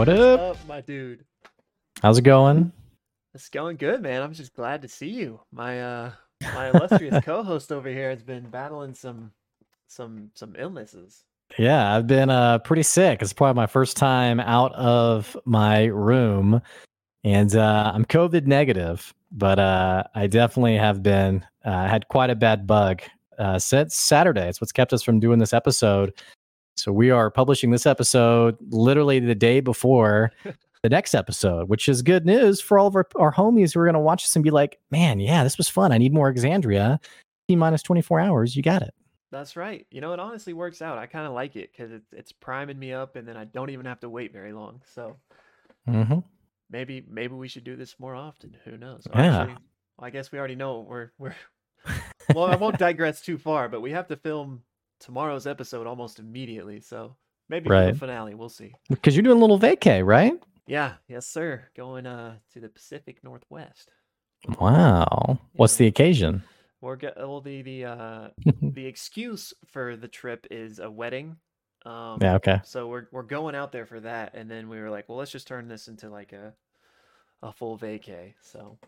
What up? up, my dude? How's it going? It's going good, man. I'm just glad to see you. My uh my illustrious co-host over here has been battling some some some illnesses. Yeah, I've been uh pretty sick. It's probably my first time out of my room, and uh, I'm COVID negative, but uh, I definitely have been uh, had quite a bad bug uh, since Saturday. It's what's kept us from doing this episode. So we are publishing this episode literally the day before the next episode, which is good news for all of our, our homies who are going to watch this and be like, man, yeah, this was fun. I need more Exandria. T minus 24 hours. You got it. That's right. You know, it honestly works out. I kind of like it because it's it's priming me up, and then I don't even have to wait very long. So Mm-hmm. maybe maybe we should do this more often. Who knows? Yeah. Actually, I guess we already know we're we're. well, I won't digress too far, but we have to film tomorrow's episode almost immediately. So maybe Right. the finale, we'll see. Because you're doing a little vacay, right? Yeah, yes, sir. Going uh to the Pacific Northwest. Wow. What's the occasion? We're go- well, the the uh the excuse for the trip is a wedding. Um, yeah, okay. So we're we're going out there for that, and then we were like, well, let's just turn this into like a a full vacay. So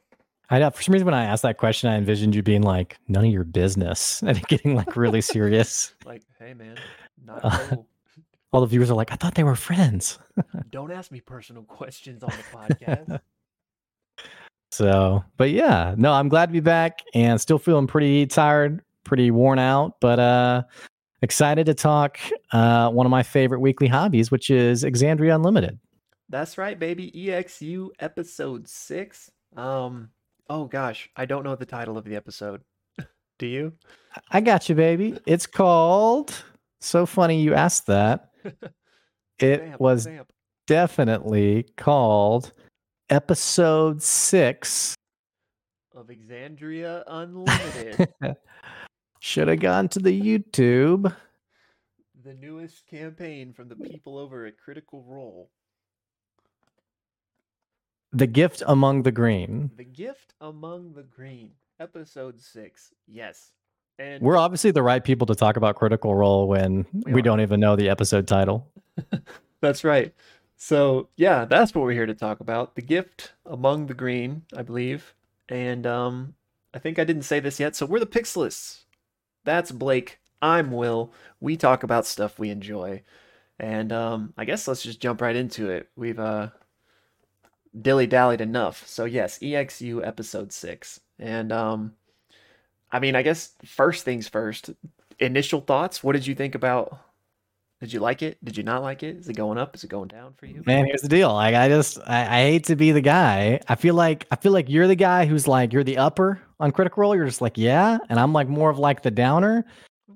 I know for some reason when I asked that question, I envisioned you being like, none of your business and getting like really serious. like, hey man, not Uh, cool. All the viewers are like, I thought they were friends. Don't ask me personal questions on the podcast. So, but yeah, no, I'm glad to be back and still feeling pretty tired, pretty worn out, but uh excited to talk uh one of my favorite weekly hobbies, which is Exandria Unlimited. That's right, baby. EXU episode six. Um. Oh gosh, I don't know the title of the episode. Do you? I got you, baby. It's called so funny you asked that. It Vamp, was vamp. definitely called episode six. of Exandria Unlimited, Should have gone to the YouTube. the newest campaign from the people over at Critical Role. The gift among the green. The Gift Among the Green, episode six. Yes. And We're obviously the right people to talk about Critical Role when We we, don't even know the episode title. that's right. So, yeah, that's what we're here to talk about. The Gift Among the Green, I believe. And um I think I didn't say this yet. So, we're the Pixelists. That's Blake. I'm Will. We talk about stuff we enjoy. And um I guess let's just jump right into it. We've uh dilly dallied enough. So yes, EXU episode six. And um I mean I guess first things first, initial thoughts. What did you think about did you like it? Did you not like it? Is it going up? Is it going down for you? Man, here's the deal. Like I just I, I hate to be the guy. I feel like I feel like you're the guy who's like you're the upper on Critical Role. You're just like, yeah. And I'm like more of like the downer.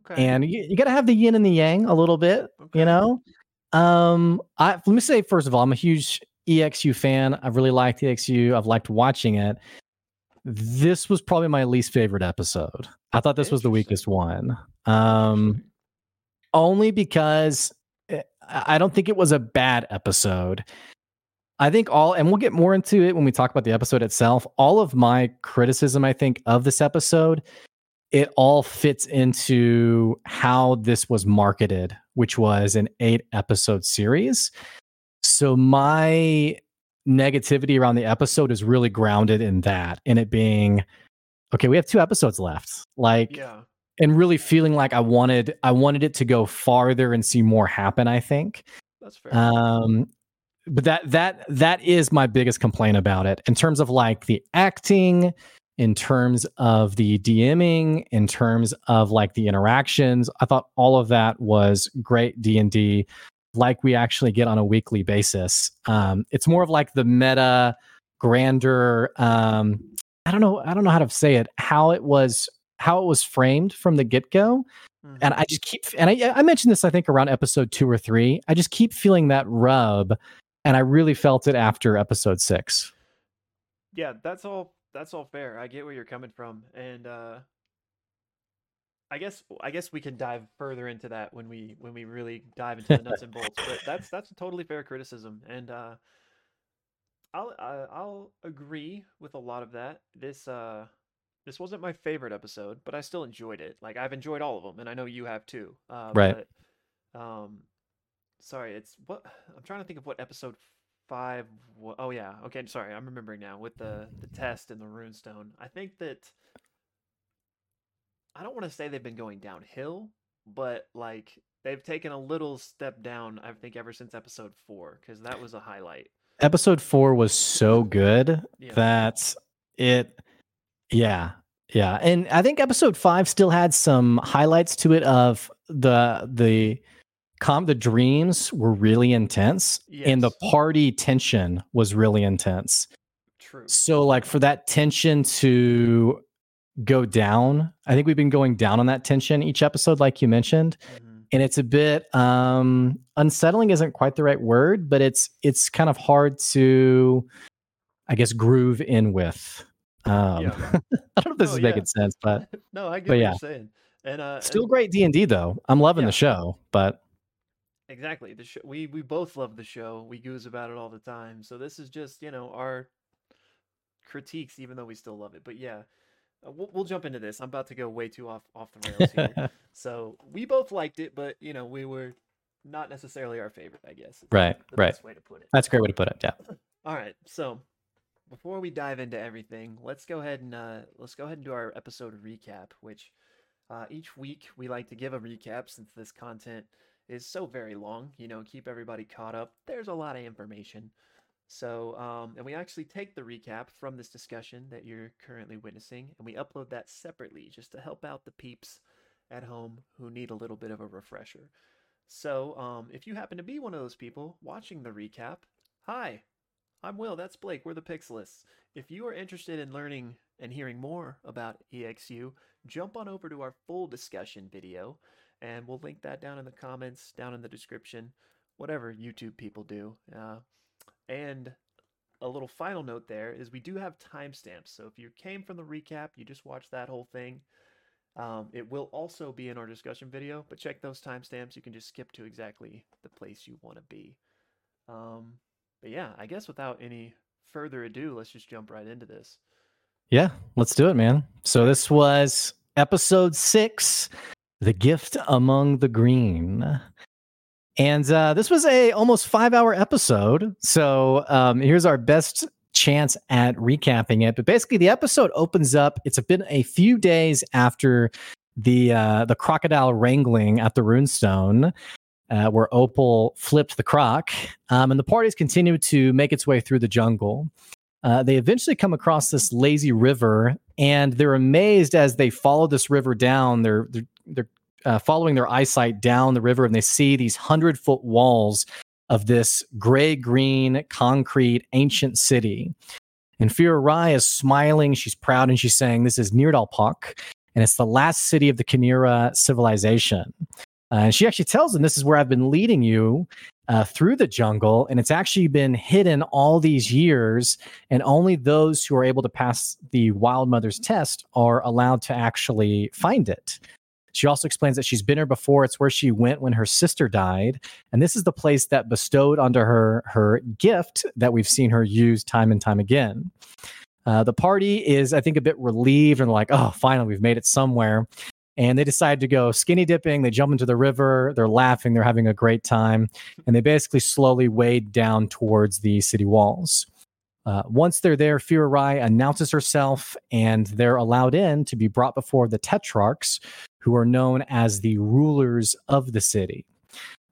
Okay. And you, you gotta have the yin and the yang a little bit. okay. you know um i let me say first of all i'm a huge exu fan. I've really liked exu i've liked watching it. This was probably my least favorite episode. I thought this was the weakest one. Um only because eh, i I don't think it was a bad episode. I think all and we'll get more into it when we talk about the episode itself. All of my criticism i think of this episode it all fits into how this was marketed, which was an eight episode series. So my negativity around the episode is really grounded in that, in it being okay, we have two episodes left. Like yeah. and really feeling like I wanted I wanted it to go farther and see more happen, I think. That's fair. Um, but that that that is my biggest complaint about it in terms of like the acting, in terms of the DMing, in terms of like the interactions. I thought all of that was great D and D, like we actually get on a weekly basis. Um, it's more of like the meta, grander. Um, I don't know. I don't know how to say it. How it was. How it was framed from the get go and I just keep and I I mentioned this I think around episode 2 or 3. I just keep feeling that rub and I really felt it after episode 6. yeah that's all that's all fair i get where you're coming from and uh i guess i guess we can dive further into that when we when we really dive into the nuts and bolts but that's that's a totally fair criticism and uh i'll I, i'll agree with a lot of that this uh this wasn't my favorite episode but i still enjoyed it like i've enjoyed all of them and i know you have too uh Right. but, um sorry it's what i'm trying to think of what episode five. Oh yeah. Okay. Sorry, I'm remembering now with the the test and the runestone. I think that I don't want to say they've been going downhill, but like they've taken a little step down. I think ever since episode four, because that was a highlight. Episode four was so good yeah. that it, yeah, yeah, and I think episode five still had some highlights to it of the the com the dreams were really intense yes. and the party tension was really intense. True. So like for that tension to go down, I think we've been going down on that tension each episode, like you mentioned. Mm-hmm. And it's a bit um unsettling isn't quite the right word, but it's it's kind of hard to I guess groove in with. Um, yeah. I don't know if this is making sense, but no, I get what yeah. you're saying. And uh, still and, great D and D though. I'm loving yeah. the show, but exactly the show. We we both love the show. We goose about it all the time. So this is just you know our critiques, even though we still love it. But yeah, uh, we'll, we'll jump into this. I'm about to go way too off off the rails here. so we both liked it, but you know we were not necessarily our favorite. I guess. Right. right. way to put it. That's a great way to put it. Yeah. all right. So before we dive into everything, let's go ahead and uh, let's go ahead and do our episode recap. Which uh, each week we like to give a recap since this content is so very long. You know, keep everybody caught up. There's a lot of information. So, um, and we actually take the recap from this discussion that you're currently witnessing, and we upload that separately just to help out the peeps at home who need a little bit of a refresher. So, um, if you happen to be one of those people watching the recap, hi, I'm Will, that's Blake, we're the Pixelists. If you are interested in learning and hearing more about EXU, jump on over to our full discussion video, and we'll link that down in the comments, down in the description, whatever YouTube people do. Uh, and a little final note there is we do have timestamps. So if you came from the recap, you just watched that whole thing, um, it will also be in our discussion video, but check those timestamps. You can just skip to exactly the place you want to be. Um, but yeah, I guess without any further ado, let's just jump right into this. Yeah, let's do it, man. So this was episode six, The Gift Among the Green. And uh, this was a almost five hour episode. So um, here's our best chance at recapping it. But basically, the episode opens up. It's been a few days after the uh, the crocodile wrangling at the runestone, uh, where Opal flipped the croc, um, and the parties continue to make its way through the jungle. Uh, they eventually come across this lazy river, and they're amazed as they follow this river down. They're they're, they're uh, following their eyesight down the river, and they see these hundred foot walls of this gray green concrete ancient city. And Fy'ra Rai is smiling. She's proud, and she's saying, "This is Nirdalpak, and it's the last city of the Khaneera civilization." Uh, and she actually tells them, This is where I've been leading you uh, through the jungle. And it's actually been hidden all these years. And only those who are able to pass the Wild Mother's test are allowed to actually find it. She also explains that she's been here before. It's where she went when her sister died. And this is the place that bestowed onto her her gift that we've seen her use time and time again. Uh, the party is, I think, a bit relieved and like, oh, finally, we've made it somewhere and they decide to go skinny dipping. They jump into the river. They're laughing. They're having a great time. And they basically slowly wade down towards the city walls. Uh, once they're there, Fy'ra Rai announces herself and they're allowed in to be brought before the Tetrarchs, who are known as the rulers of the city.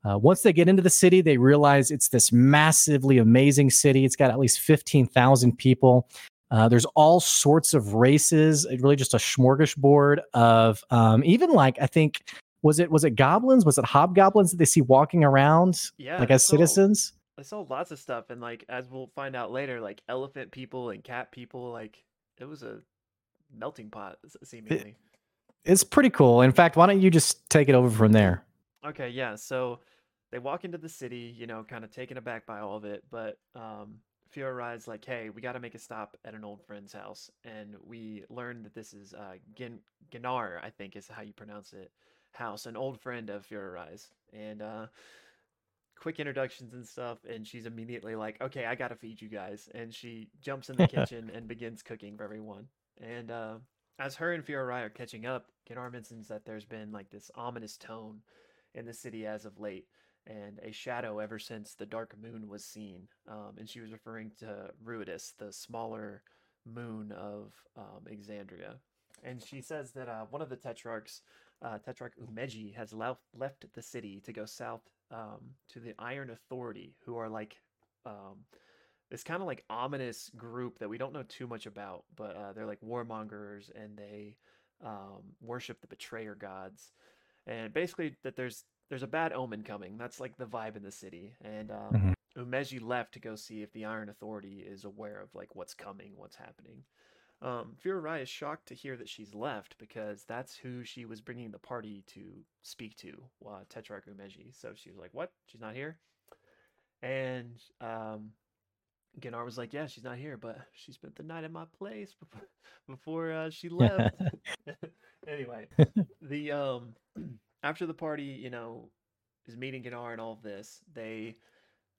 Uh, once they get into the city, they realize it's this massively amazing city. It's got at least 15,000 people. Uh, there's all sorts of races, really just a smorgasbord of um, even like I think was it was it goblins? Was it hobgoblins that they see walking around? Yeah, like as citizens. I saw lots of stuff, and like as we'll find out later, like elephant people and cat people. Like it was a melting pot, seemingly. It, it's pretty cool. In fact, why don't you just take it over from there? Okay, yeah. So they walk into the city, you know, kind of taken aback by all of it, but um, Fy'ra Rai's like, hey, we got to make a stop at an old friend's house. And we learned that this is uh, Gin- Ginar, I think is how you pronounce it, house, an old friend of Fy'ra Rai's. And uh, quick introductions and stuff. And she's immediately like, okay, I got to feed you guys. And she jumps in the kitchen and begins cooking for everyone. And uh, as her and Fy'ra Rai are catching up, Ginar mentions that there's been like this ominous tone in the city as of late and a shadow ever since the dark moon was seen. Um, and she was referring to Ruidus, the smaller moon of um, Exandria. And she says that uh, one of the tetrarchs, uh, Tetrarch Umeji, has left left the city to go south um, to the Iron Authority, who are like um, this kind of like ominous group that we don't know too much about, but uh, they're like warmongers and they um, worship the betrayer gods. And basically, that there's there's a bad omen coming. That's like the vibe in the city. And um, mm-hmm. Umeji left to go see if the Iron Authority is aware of like what's coming, what's happening. Um, Fururai is shocked to hear that she's left because that's who she was bringing the party to speak to, uh, Tetrarch Umeji. So she was like, "What? She's not here?" And um, Gannar was like, "Yeah, she's not here, but she spent the night at my place before before uh, she left." anyway, the um after the party, you know, is meeting Gannar and all of this, they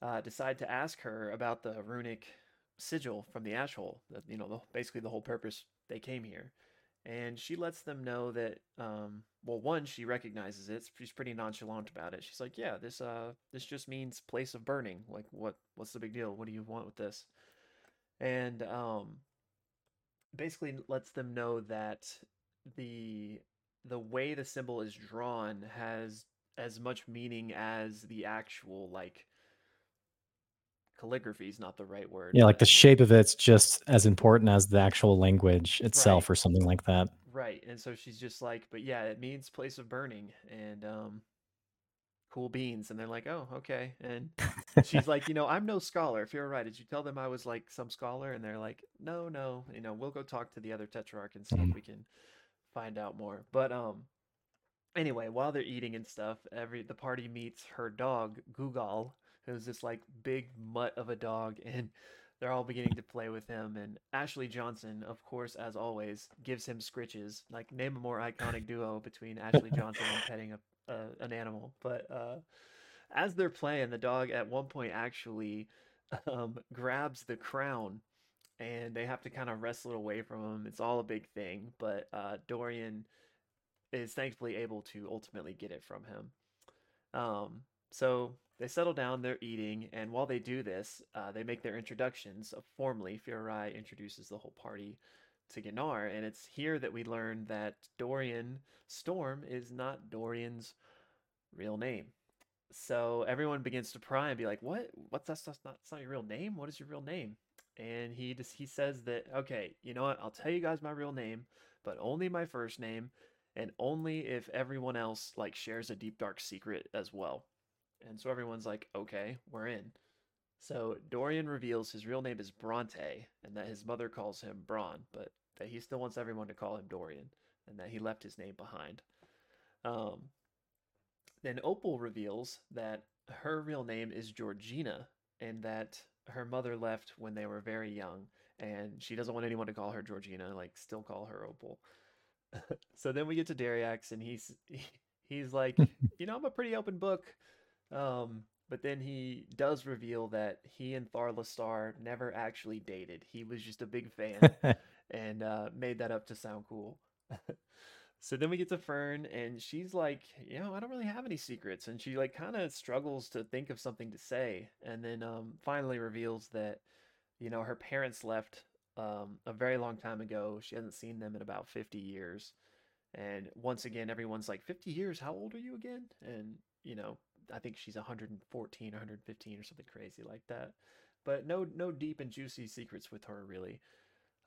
uh, decide to ask her about the runic sigil from the ash hole. That you know, the, basically the whole purpose they came here. And she lets them know that, um, well, one, she recognizes it. She's pretty nonchalant about it. She's like, "Yeah, this, uh, this just means place of burning. Like, what, what's the big deal? What do you want with this?" And um, basically lets them know that the the way the symbol is drawn has as much meaning as the actual like calligraphy is not the right word. Yeah, like the shape of it's just as important as the actual language itself right. or something like that. Right. And so she's just like, but yeah, it means place of burning and um cool beans. And they're like, oh, okay. And she's like, you know, I'm no scholar. If you're right, did you tell them I was like some scholar? And they're like, no, no, you know, we'll go talk to the other tetrarch and see mm-hmm. if we can find out more. But um anyway, while they're eating and stuff, every the party meets her dog, Gugal, who's this like big mutt of a dog, and they're all beginning to play with him. And Ashley Johnson, of course, as always, gives him scritches. Like name a more iconic duo between Ashley Johnson and petting a, a an animal. But uh, as they're playing, the dog at one point actually um, grabs the crown and they have to kind of wrestle it away from him. It's all a big thing, but uh, Dorian is thankfully able to ultimately get it from him. Um, so they settle down, they're eating, and while they do this, uh, they make their introductions. Uh, formally, Fy'ra Rai introduces the whole party to Gannar, and it's here that we learn that Dorian Storm is not Dorian's real name. So everyone begins to pry and be like, "What? What's that? That's not, that's not your real name. What is your real name?" And he just he says that, "Okay, you know what? I'll tell you guys my real name, but only my first name, and only if everyone else like shares a deep dark secret as well." And so everyone's like, "Okay, we're in." So Dorian reveals his real name is Bronte, and that his mother calls him Bron, but that he still wants everyone to call him Dorian, and that he left his name behind. Um, then Opal reveals that her real name is Georgina and that her mother left when they were very young and she doesn't want anyone to call her Georgina, like still call her Opal. so then we get to Dariax and he's he's like, you know, I'm a pretty open book. Um, but then he does reveal that he and Tharla Star never actually dated. He was just a big fan and uh, made that up to sound cool. So then we get to Fearne, and she's like, you know, I don't really have any secrets, and she like kind of struggles to think of something to say, and then um, finally reveals that, you know, her parents left um, a very long time ago. She hasn't seen them in about fifty years, and once again, everyone's like, 50 years? How old are you again? And you know, I think she's 114, 115, or something crazy like that. But no, no deep and juicy secrets with her really.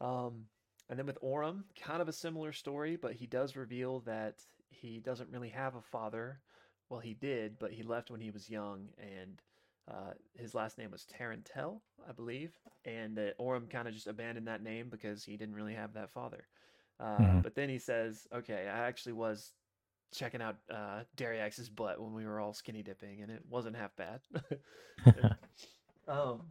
Um, and then with Orym, kind of a similar story, but he does reveal that he doesn't really have a father. Well, he did, but he left when he was young, and uh, his last name was Tarantel, I believe. And Orym kind of just abandoned that name because he didn't really have that father. Uh, mm-hmm. But then he says, okay, I actually was checking out uh, Dariax's butt when we were all skinny dipping, and it wasn't half bad. um,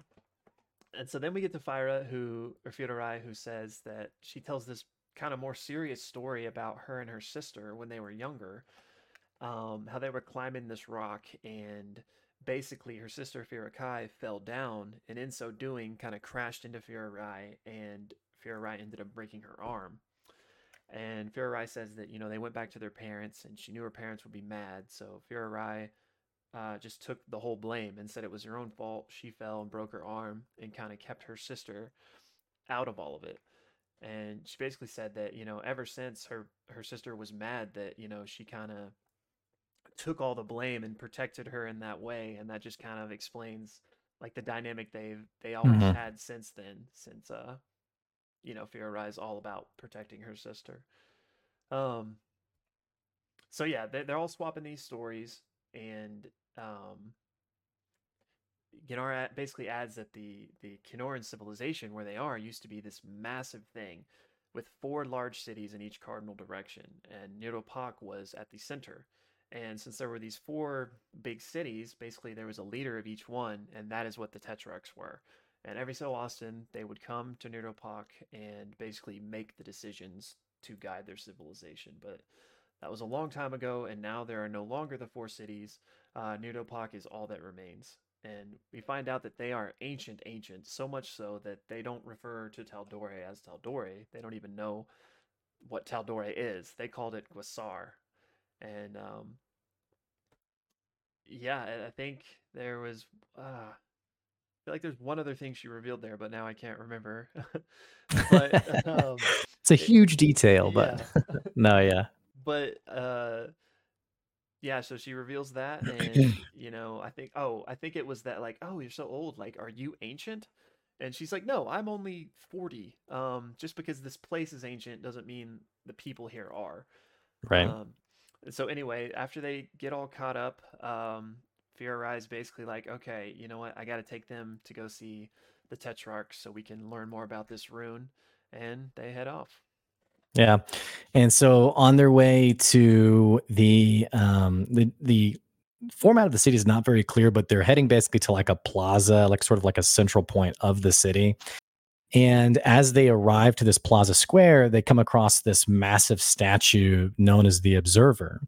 and so then we get to Fy'ra, who or Fururai, who says that she tells this kind of more serious story about her and her sister when they were younger, um, how they were climbing this rock and basically her sister Firakai fell down and in so doing kind of crashed into Fururai and Fururai ended up breaking her arm. And Fururai says that, you know, they went back to their parents and she knew her parents would be mad. So Fururai uh, just took the whole blame and said it was her own fault. She fell and broke her arm and kind of kept her sister out of all of it. And she basically said that you know ever since her her sister was mad that you know she kind of took all the blame and protected her in that way, and that just kind of explains like the dynamic they've they always Mhm. had since then. Since uh you know Fy'ra Rai's all about protecting her sister. Um. So yeah, they, they're all swapping these stories, and um, Gennaro basically adds that the the Kenoran civilization where they are used to be this massive thing with four large cities in each cardinal direction, and Niropak was at the center. And since there were these four big cities, basically there was a leader of each one, and that is what the Tetrarchs were. And every so often they would come to Niropak and basically make the decisions to guide their civilization. But that was a long time ago, and now there are no longer the four cities. Uh, is all that remains and we find out that they are ancient ancient so much so that they don't refer to Taldore as Taldore. They don't even know what Taldore is. They called it Guasar. And um yeah, I think there was uh feel like there's one other thing she revealed there, but now I can't remember. but um It's a it- huge detail, but yeah. no, yeah. but uh yeah so she reveals that and you know i think oh i think it was that like oh you're so old like are you ancient and she's like no i'm only 40 um just because this place is ancient doesn't mean the people here are Right. um and so anyway after they get all caught up um Is basically like okay you know what i got to take them to go see the tetrarch so we can learn more about this rune and they head off Yeah. And so on their way to the um the the format of the city is not very clear, but they're heading basically to like a plaza, like sort of like a central point of the city. And as they arrive to this plaza square, they come across this massive statue known as the Observer.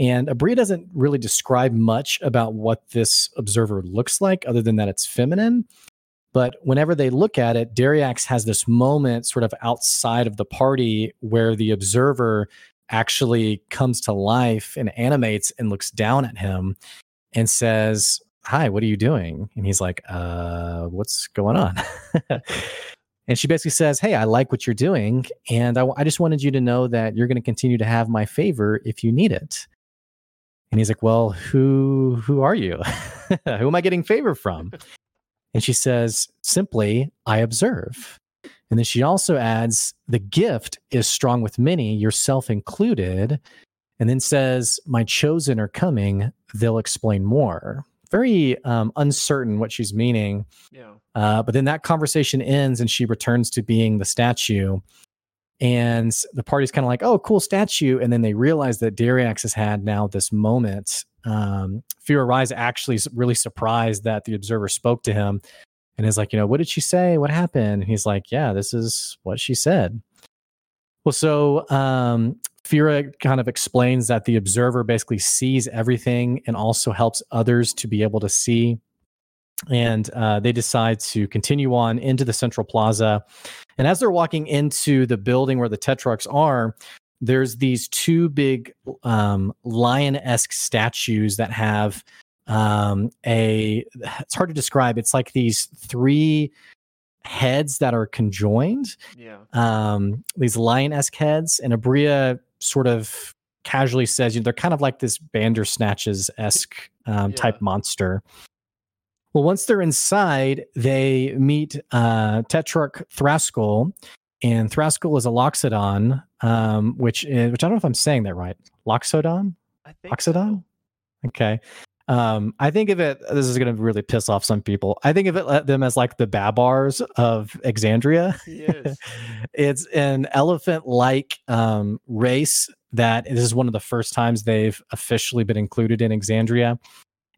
And Aabria doesn't really describe much about what this observer looks like, other than that it's feminine. But whenever they look at it, Dariax has this moment sort of outside of the party where the observer actually comes to life and animates and looks down at him and says, Hi, what are you doing? And he's like, Uh, what's going on? and she basically says, Hey, I like what you're doing. And I, I just wanted you to know that you're going to continue to have my favor if you need it. And he's like, Well, who who are you? who am I getting favor from? And she says, simply, I observe. And then she also adds, the gift is strong with many, yourself included. And then says, my chosen are coming. They'll explain more. Very um, uncertain what she's meaning. yeah Uh, but then that conversation ends and she returns to being the statue. And the party's kind of like, oh, cool statue. And then they realize that Dariax has had now this moment. Um, Fear Rise actually is really surprised that the observer spoke to him and is like, you know, what did she say? What happened? And he's like, yeah, this is what she said. Well, so um, Fy'ra kind of explains that the observer basically sees everything and also helps others to be able to see and uh, they decide to continue on into the central plaza. And as they're walking into the building where the Tetrarchs are, there's these two big um, lion-esque statues that have um, a. It's hard to describe. It's like these three heads that are conjoined. yeah Um, these lion-esque heads, and Aabria sort of casually says, you know, they're kind of like this Bandersnatches esque um, Yeah. type monster. Well, once they're inside, they meet uh, Tetrarch Thraskull, and Thraskull is a Loxodon, um, which is, which I don't know if I'm saying that right. Loxodon, i think Loxodon. Okay. Um, I think of it. This is going to really piss off some people. I think of it uh, them as like the Babars of Exandria. yes it's an elephant-like um, race that this is one of the first times they've officially been included in Exandria.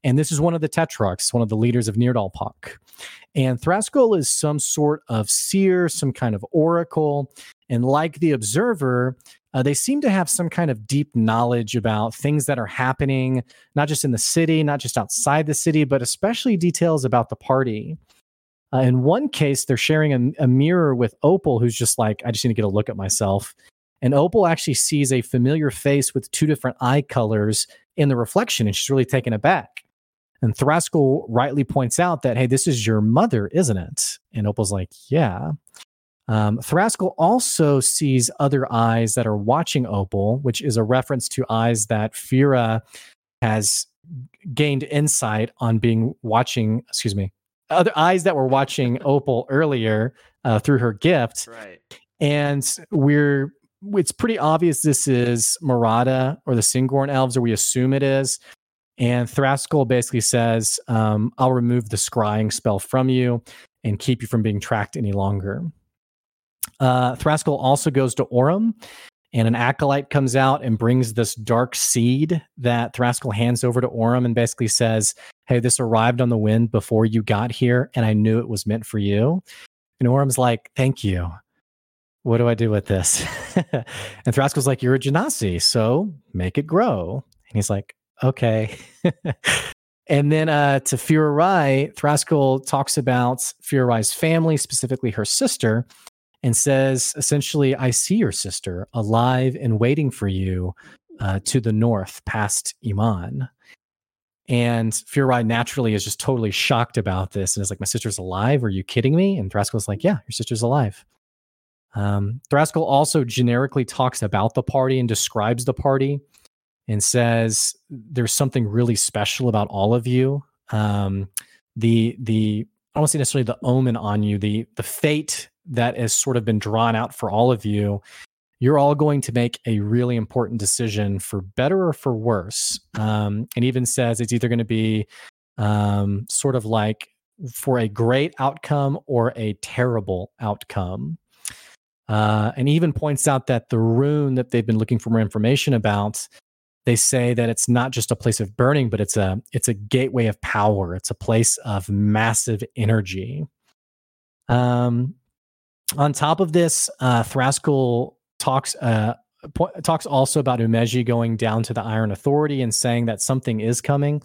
And this is one of the Tetrarchs, one of the leaders of Nirdalpak. And Thraskull is some sort of seer, some kind of oracle. And like the Observer, uh, they seem to have some kind of deep knowledge about things that are happening, not just in the city, not just outside the city, but especially details about the party. Uh, in one case, they're sharing a, a mirror with Opal, who's just like, I just need to get a look at myself. And Opal actually sees a familiar face with two different eye colors in the reflection, and she's really taken aback. And Thraskell rightly points out that, hey, this is your mother, isn't it? And Opal's like, yeah. Um, Thraskell also sees other eyes that are watching Opal, which is a reference to eyes that Fy'ra has gained insight on being watching, excuse me, other eyes that were watching Opal earlier uh, through her gift. Right. And we're it's pretty obvious this is Marada or the Syngorn elves, or we assume it is. And Thraskell basically says, um, I'll remove the scrying spell from you and keep you from being tracked any longer. Uh, Thraskell also goes to Orym, and an acolyte comes out and brings this dark seed that Thraskell hands over to Orym and basically says, Hey, this arrived on the wind before you got here, and I knew it was meant for you. And Orym's like, Thank you what do I do with this? and Thraskell's like, You're a Genasi, so make it grow. And he's like, Okay. and then uh, to Fy'ra Rai, Thraskell talks about Fy'ra Rai's family, specifically her sister, and says, essentially, I see your sister alive and waiting for you uh, to the north past Iman. And Fy'ra Rai naturally is just totally shocked about this and is like, My sister's alive? Are you kidding me? And Thraskell's like, Yeah, your sister's alive. Um, Thraskell also generically talks about the party and describes the party and says there's something really special about all of you. Um, the the I don't say necessarily the omen on you, the the fate that has sort of been drawn out for all of you. You're all going to make a really important decision for better or for worse. Um, and even says it's either going to be um, sort of like for a great outcome or a terrible outcome. Uh, and even points out that the rune that they've been looking for more information about, they say that it's not just a place of burning, but it's a it's a gateway of power. It's a place of massive energy. Um, on top of this, uh, talks uh, talks also about Umeji going down to the Iron Authority and saying that something is coming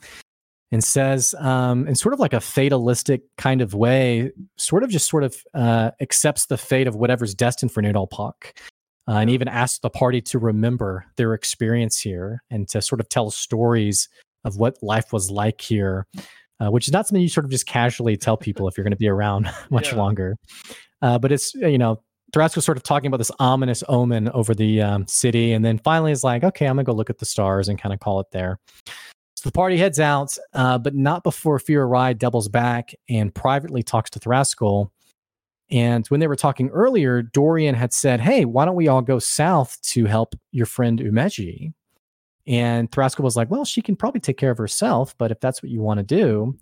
and says um, in sort of like a fatalistic kind of way, sort of just sort of uh, accepts the fate of whatever's destined for Nidalpak. Uh, and even asks the party to remember their experience here and to sort of tell stories of what life was like here, uh, which is not something you sort of just casually tell people if you're going to be around much yeah. longer. Uh, but it's, you know, Thraskell sort of talking about this ominous omen over the um, city. And then finally is like, okay, I'm going to go look at the stars and kind of call it there. So the party heads out, uh, but not before Fy'ra Rai doubles back and privately talks to Thraskell. And when they were talking earlier, Dorian had said, Hey, why don't we all go south to help your friend Umeji? And Thraskell was like, Well, she can probably take care of herself, but if that's what you want to do.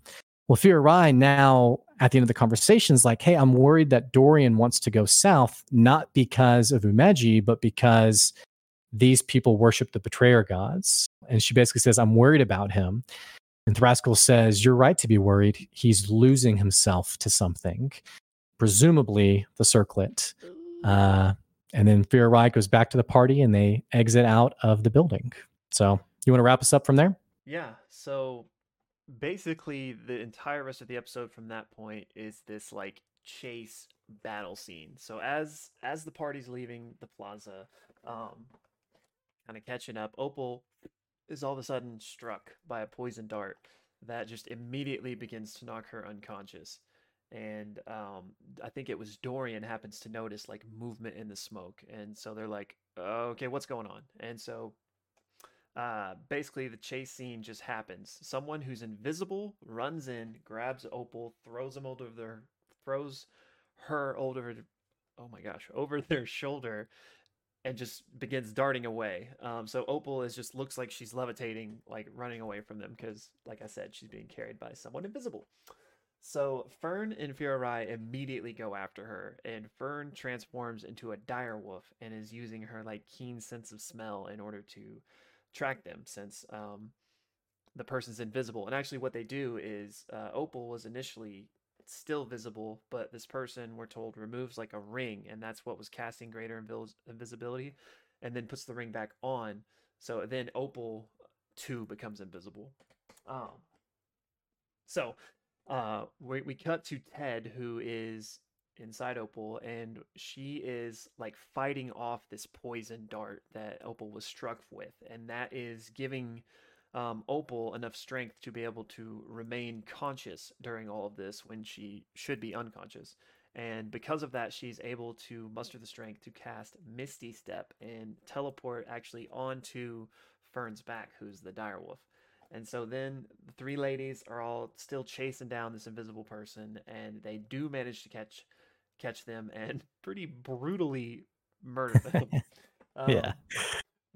Well, Fy'ra Rai now at the end of the conversation is like, Hey, I'm worried that Dorian wants to go south, not because of Umeji, but because these people worship the betrayer gods. And she basically says, I'm worried about him. And Thraskell says, You're right to be worried. He's losing himself to something, presumably the circlet. Uh, and then Fy'ra Rai goes back to the party and they exit out of the building. So, you want to wrap us up from there? Yeah. So, basically, the entire rest of the episode from that point is this like chase battle scene. So, as as the party's leaving the plaza, um, kind of catching up. Opal is all of a sudden struck by a poison dart that just immediately begins to knock her unconscious. And um, I think it was Dorian happens to notice like movement in the smoke, and so they're like, "Okay, what's going on?" And so uh, basically the chase scene just happens. Someone who's invisible runs in, grabs Opal, throws him over their throws her over oh my gosh over their shoulder and just begins darting away. Um, so Opal is just looks like she's levitating, like running away from them because, like I said, she's being carried by someone invisible. So Fearne and Fy'ra Rai immediately go after her, and Fearne transforms into a dire wolf and is using her like keen sense of smell in order to track them, since um, the person's invisible. And actually, what they do is uh, Opal was initially still visible, but this person, we're told, removes like a ring, and that's what was casting greater invis- invisibility, and then puts the ring back on. So then Opal too becomes invisible. Um, so uh, we, we cut to Ted, who is inside Opal, and she is like fighting off this poison dart that Opal was struck with, and that is giving um, Opal enough strength to be able to remain conscious during all of this when she should be unconscious. And because of that, she's able to muster the strength to cast Misty Step and teleport actually onto Fearne's back, who's the direwolf. And so then the three ladies are all still chasing down this invisible person, and they do manage to catch catch them and pretty brutally murder them. um, yeah.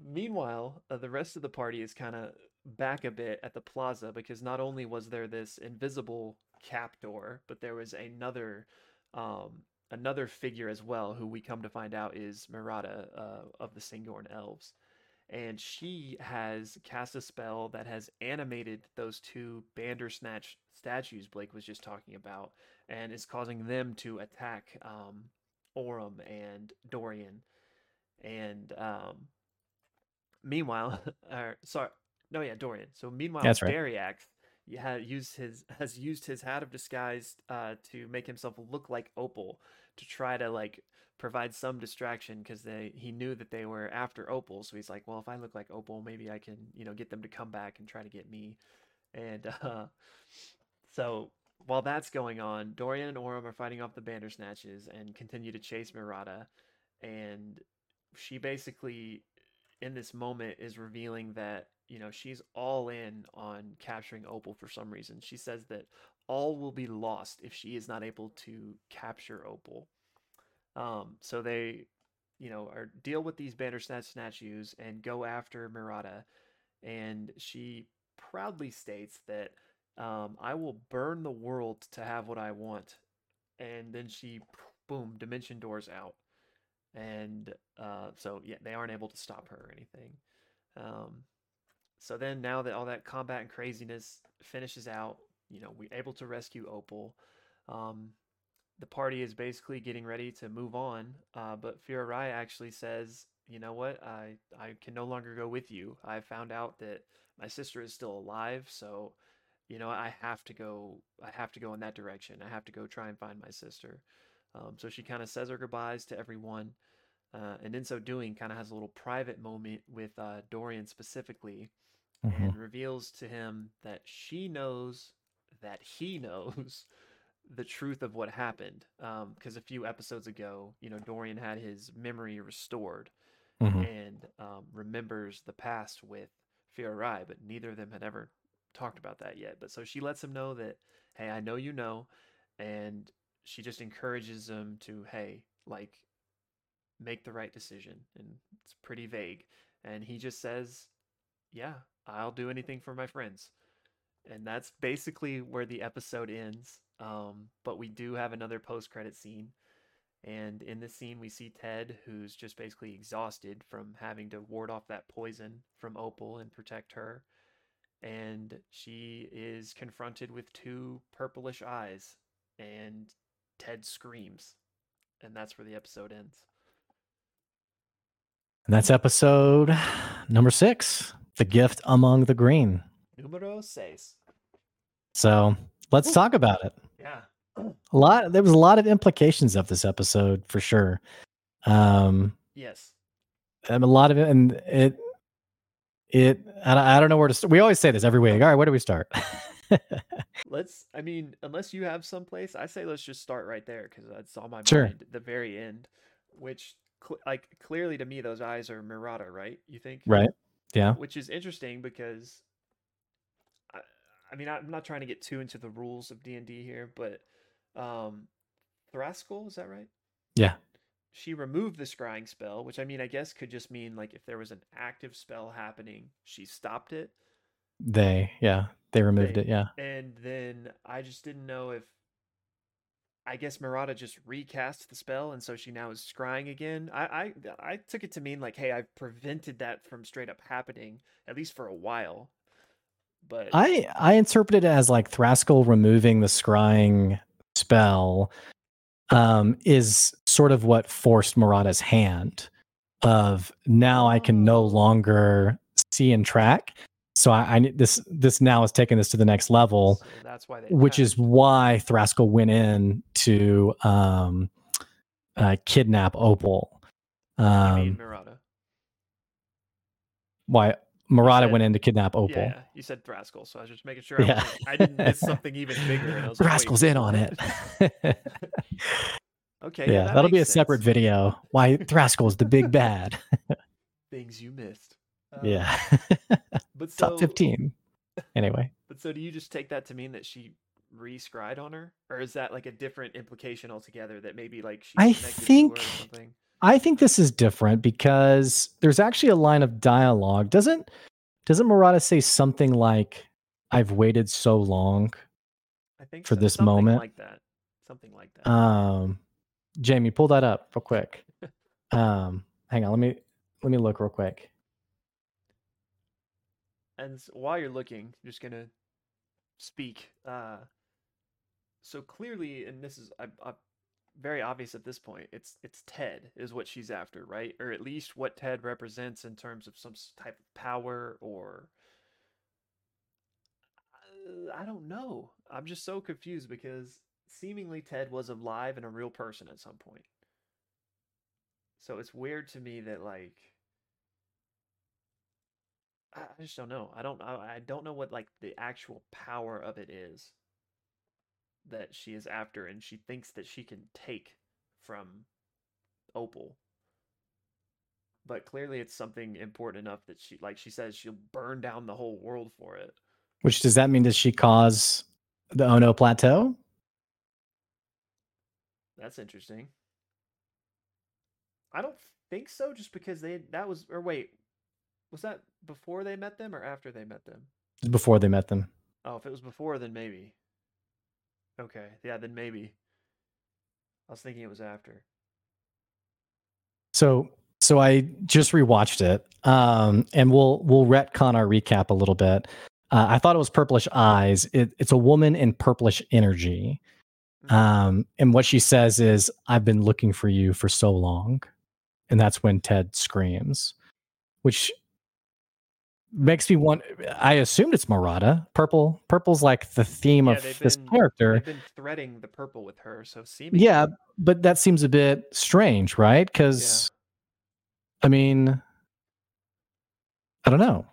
Meanwhile, uh, the rest of the party is kind of back a bit at the plaza because not only was there this invisible cap door, but there was another um, another figure as well, who we come to find out is Mirada uh, of the Syngorn Elves and she has cast a spell that has animated those two Bandersnatch statues Blake was just talking about, and is causing them to attack um, and Dorian. And um, meanwhile, or, sorry, no, yeah, Dorian. So meanwhile, That's right. Dariax had used his has used his hat of disguise uh, to make himself look like Opal to try to like provide some distraction because they he knew that they were after Opal, so he's like, well, if I look like Opal, maybe I can you know get them to come back and try to get me, and uh, so while that's going on, Dorian and Orym are fighting off the Bandersnatches and continue to chase Mirada, and she basically in this moment is revealing that you know she's all in on capturing Opal for some reason. She says that all will be lost if she is not able to capture Opal um, so they, you know, are deal with these Bandersnatch statues and go after Mirada, and she proudly states that um, I will burn the world to have what I want, and then she, boom, dimension doors out, and uh, so yeah, they aren't able to stop her or anything. Um, so then now that all that combat and craziness finishes out, you know, we're able to rescue Opal. Um, the party is basically getting ready to move on. Uh, but Fy'ra actually says, "You know what? I I can no longer go with you. I found out that my sister is still alive, so." You know, I have to go. I have to go in that direction. I have to go try and find my sister. Um, so she kind of says her goodbyes to everyone, uh, and in so doing, kind of has a little private moment with uh, Dorian specifically, mm-hmm. and reveals to him that she knows that he knows the truth of what happened. Because um, a few episodes ago, you know, Dorian had his memory restored mm-hmm. and um, remembers the past with Fy'ra Rai, but neither of them had ever talked about that yet. But so she lets him know that, hey, I know you know, and she just encourages him to, hey, like, make the right decision. And it's pretty vague. And he just says, yeah, I'll do anything for my friends. And that's basically where the episode ends. Um, but we do have another post credit scene. And in this scene, we see Ted, who's just basically exhausted from having to ward off that poison from Opal and protect her. And she is confronted with two purplish eyes, and Ted screams. And that's where the episode ends. And that's episode number six The Gift Among the Green. Numero seis. So let's talk about it. Yeah. A lot there was a lot of implications of this episode for sure. Um yes. And a lot of it and it it I, I don't know where to start. We always say this every week. All right, where do we start? let's I mean, unless you have some place, I say let's just start right there cuz it's on my sure. mind the very end, which cl- like clearly to me those eyes are Mirada, right? You think? Right. Yeah. Which is interesting because I mean, I'm not trying to get too into the rules of D and D here, but um, Thraskell, is that right? Yeah. She removed the scrying spell, which I mean, I guess could just mean like if there was an active spell happening, she stopped it. They, yeah, they removed they, it, yeah. And then I just didn't know if I guess Mirada just recast the spell, and so she now is scrying again. I, I I took it to mean like, hey, I've prevented that from straight up happening at least for a while. But I I interpreted it as like Thraskell removing the scrying spell um, is sort of what forced Mirada's hand of now I can no oh. longer see and track. So I, I this this now is taking this to the next level. So that's why, which is why Thraskell went in to um, uh, kidnap Opal. Um. Why Murata said- went in to kidnap Opal. Yeah, you said Thraskell, so I was just making sure I, Yeah. I didn't miss something even bigger. And like, in on it. okay, yeah, that that'll be a makes separate video. Why Thraskell's the big bad. Things you missed. Uh, yeah. but so, Top 15. Anyway. But so, do you just take that to mean that she re-scryed on her, or is that like a different implication altogether? That maybe like she's I connected to her or think-. I think this is different because there's actually a line of dialogue. Doesn't doesn't Murata say something like I've waited so long? I think for so, this something moment. like that. Something like that. Um Jamie, pull that up real quick. Um hang on, let me let me look real quick. And while you're looking, I'm just gonna speak. Uh, so clearly, and this is I, I, very obvious at this point. It's it's Ted is what she's after, right? Or at least what Ted represents in terms of some type of power or. Uh, I don't know. I'm just so confused because seemingly Ted was alive and a real person at some point. So it's weird to me that like I I just don't know. I don't. I, I don't know what like the actual power of it is that she is after, and she thinks that she can take from Opal. But clearly, it's something important enough that she, like she says, she'll burn down the whole world for it. Which does that mean does she cause the Ono plateau? That's interesting. I don't think so, just because they that was or wait, was that before they met them or after they met them? Before they met them. Oh, if it was before, then maybe. Okay, yeah, then maybe. I was thinking it was after. So so I just rewatched it. Um and we'll we'll retcon our recap a little bit. Uh, I thought it was purplish eyes. It, it's a woman in purplish energy. Mhm. Um, and what she says is, I've been looking for you for so long. And that's when Ted screams, which makes me want I assumed it's Murata. Purple purple's like the theme Yeah, of they've this been- character. They've been threading the purple with her, so seemingly. Yeah, but that seems a bit strange, right? Because I mean, I don't know.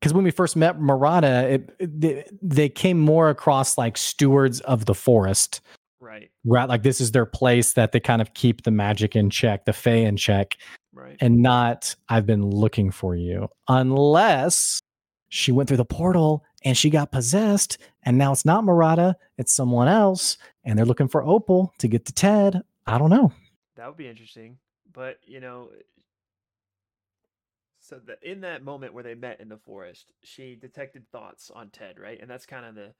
Because when we first met Murata, it, it- they, came more across like stewards of the forest, Right, right? Like this is their place that they kind of keep the magic in check, the Fae in check, right. and not I've been looking for you. Unless she went through the portal and she got possessed, and now it's not Murata, it's someone else, and they're looking for Opal to get to Ted. I don't know. That would be interesting. But, you know, eh, so the, in that moment where they met in the forest, she detected thoughts on Ted, right? And that's kind of the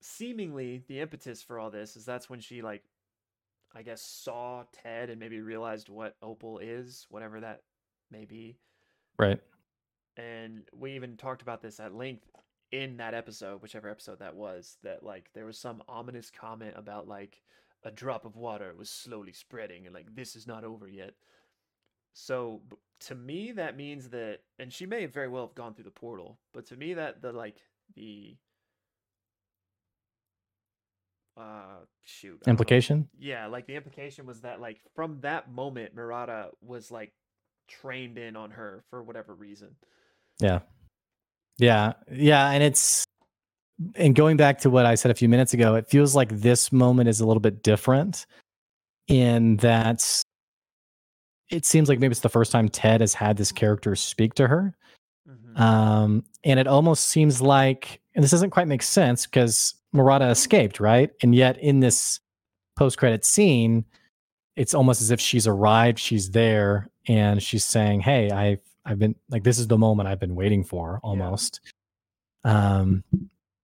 seemingly the impetus for all this is that's when she like I guess saw Ted and maybe realized what Opal is, whatever that may be. Right. and we even talked about this at length in that episode whichever episode that was that like there was some ominous comment about like a drop of water was slowly spreading and like this is not over yet so to me that means that and she may very well have gone through the portal but to me that the like the uh shoot. Implication? yeah like the implication was that like from that moment murata was like trained in on her for whatever reason Yeah. Yeah. Yeah. And it's, and going back to what I said a few minutes ago, it feels like this moment is a little bit different in that it seems like maybe it's the first time Ted has had this character speak to her. Mhm. Um, and it almost seems like, and this doesn't quite make sense because Murata escaped, right? And yet in this post credit scene, it's almost as if she's arrived, she's there, and she's saying, Hey, I've I've been like this is the moment I've been waiting for almost. Um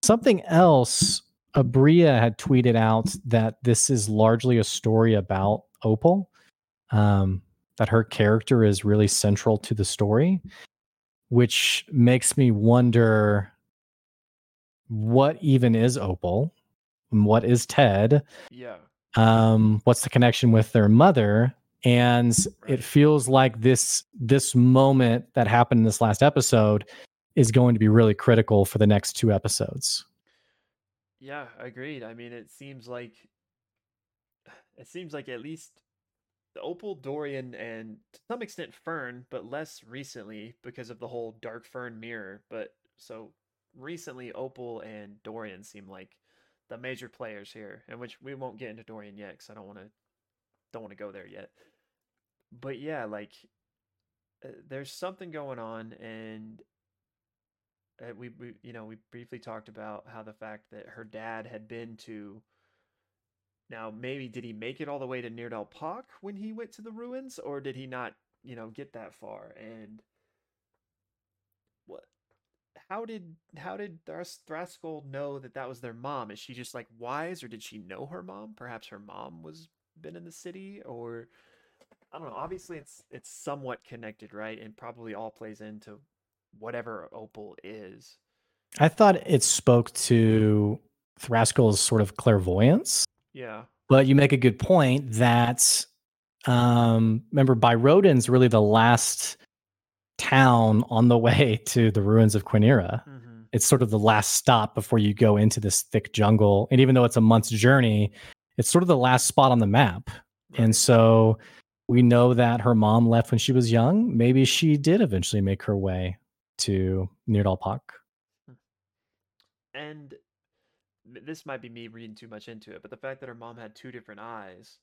something else Aabria had tweeted out that this is largely a story about Opal. Um, that her character is really central to the story which makes me wonder what even is Opal? and What is Ted? yeah Um, what's the connection with their mother? And Right. it feels like this this moment that happened in this last episode is going to be really critical for the next two episodes. yeah agreed i mean it seems like it seems like at least Opal, Dorian, and to some extent Fearne, but less recently because of the whole Dark Fearne mirror. But so recently, Opal and Dorian seem like the major players here, and which we won't get into Dorian yet because I don't want to don't want to go there yet. But yeah, like uh, there's something going on, and uh, we, we you know we briefly talked about how the fact that her dad had been to now, maybe did he make it all the way to Near Pak when he went to the ruins, or did he not, you know, get that far? And? How did how did Thras- Thraskell know that that was their mom? Is she just like wise, or did she know her mom? Perhaps her mom was been in the city, or I don't know. Obviously, it's it's somewhat connected, right? And probably all plays into whatever Opal is. I thought it spoke to Thraskell's sort of clairvoyance yeah. But you make a good point that um remember Byroden's really the last town on the way to the ruins of Quinira. Mm-hmm. It's sort of the last stop before you go into this thick jungle. And even though it's a month's journey, it's sort of the last spot on the map. Right. And so we know that her mom left when she was young. Maybe she did eventually make her way to Nirdalpak. Hmm. And this might be me reading too much into it, but the fact that her mom had two different eyes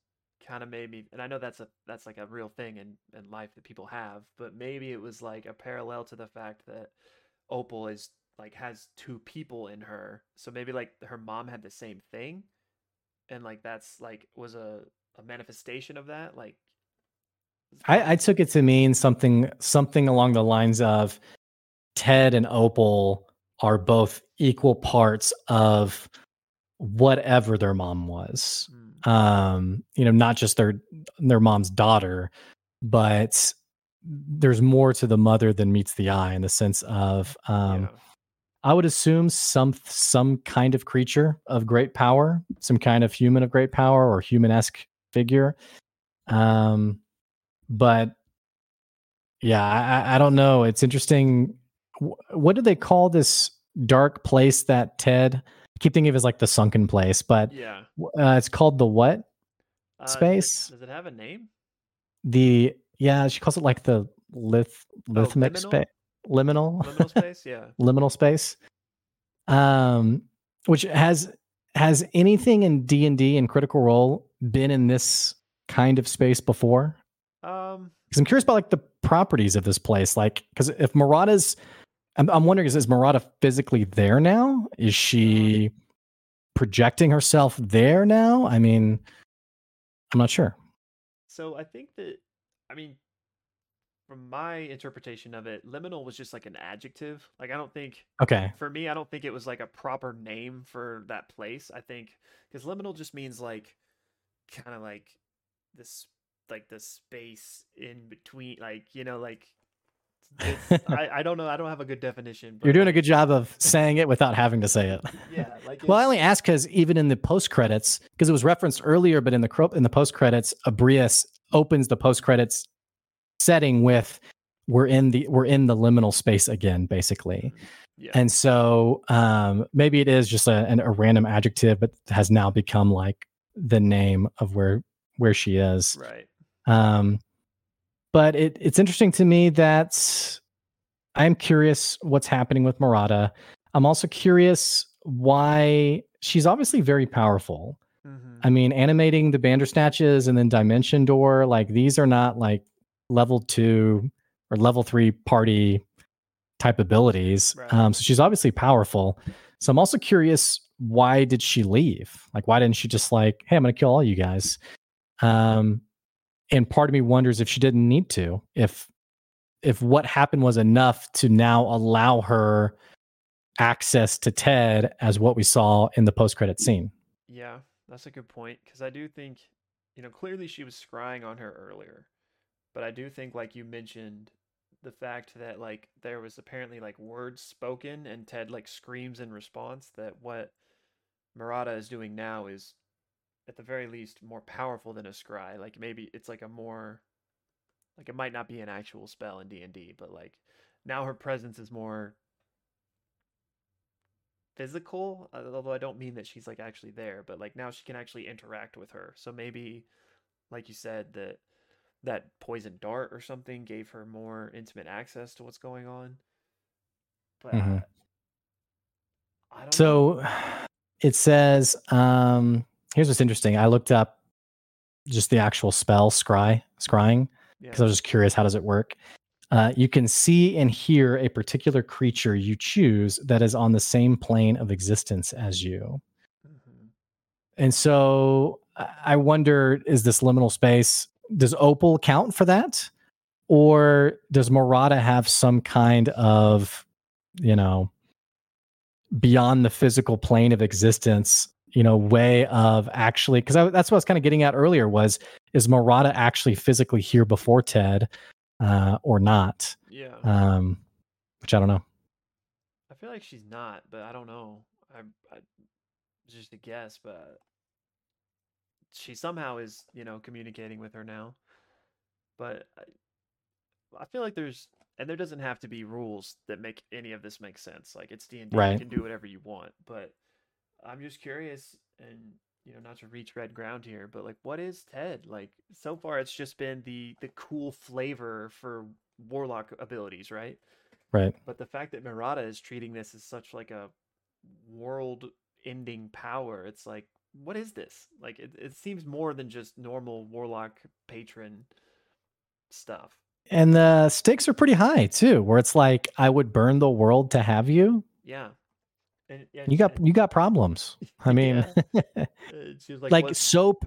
kind of made me and I know that's a that's like a real thing in in life that people have, but maybe it was like a parallel to the fact that Opal is like has two people in her. So maybe like her mom had the same thing and like that's like was a a manifestation of that like I, I took it to mean something something along the lines of Ted and Opal are both equal parts of whatever their mom was. Mm. Um, you know, not just their their mom's daughter, but there's more to the mother than meets the eye in the sense of um, yeah. I would assume some some kind of creature of great power, some kind of human of great power or human-esque figure. Um, but yeah, I, I don't know. It's interesting. What do they call this dark place that Ted I keep thinking of it as like the sunken place, but yeah, uh, it's called the what uh, space? Does it, does it, have a name? The yeah, she calls it like the lith lithmic oh, space, liminal, liminal space, yeah, liminal space. Um, which has has anything in D and D and Critical Role been in this kind of space before? Um, because I'm curious about like the properties of this place, like because if Marata's I'm, I'm wondering is, is Marata physically there now? Is she projecting herself there now? I mean, I'm not sure. So I think that, I mean, from my interpretation of it, liminal was just like an adjective. Like I don't think Okay. For me, I don't think it was like a proper name for that place. I think cuz liminal just means like kind of like this like the space in between like, you know, like I, I don't know. I don't have a good definition. You're doing a good job of saying it without having to say it. Yeah. Like well, I only ask because even in the post credits, because it was referenced earlier, but in the in the post credits, Aabria's opens the post credits setting with we're in the we're in the liminal space again, basically. Mm-hmm. Yeah. And so um, maybe it is just a, a random adjective, but has now become like the name of where where she is. Right. Um, but it, it's interesting to me that I'm curious what's happening with Marata. I'm also curious why she's obviously very powerful. Mm-hmm. I mean, animating the Bandersnatches and then Dimension Door, like these are not like level two or level three party type abilities. Right. Um, so she's obviously powerful. So I'm also curious why did she leave? Like, why didn't she just like, hey, I'm gonna kill all you guys? Um, and part of me wonders if she didn't need to if if what happened was enough to now allow her access to ted as what we saw in the post-credit scene. Yeah that's a good point because i do think you know clearly she was scrying on her earlier but i do think like you mentioned the fact that like there was apparently like words spoken and ted like screams in response that what marata is doing now is at the very least more powerful than a scry. Like maybe it's like a more like it might not be an actual spell in D&D, but like now her presence is more physical, uh, although I don't mean that she's like actually there, but like now she can actually interact with her. So maybe like you said that that poison dart or something gave her more intimate access to what's going on. But Mhm. I, I don't know. So it says, um, here's what's interesting. I looked up just the actual spell scry, scrying, because I was just curious how does it work. Uh, you can see and hear a particular creature you choose that is on the same plane of existence as you. Mhm. And so I wonder is this liminal space, does Opal count for that? Or does Murata have some kind of, you know, beyond the physical plane of existence, you know, way of actually, because that's what I was kind of getting at earlier was, is Murata actually physically here before Ted uh, or not? Yeah. Um, which I don't know. I feel like she's not, but I don't know. I, I it's just a guess, but she somehow is, you know, communicating with her now. But I, I feel like there's, and there doesn't have to be rules that make any of this make sense. Like it's D and D, you can do whatever you want. But I'm just curious, and you know, not to reach red ground here, but like, what is Ted? Like so far, it's just been the the cool flavor for warlock abilities, right? Right. But the fact that Murata is treating this as such like a world-ending power, it's like, what is this? Like, it, it seems more than just normal warlock patron stuff. And the stakes are pretty high too, where it's like, I would burn the world to have you. Yeah, and yeah, You got and- you got problems. I mean, uh, she was like, like, what- so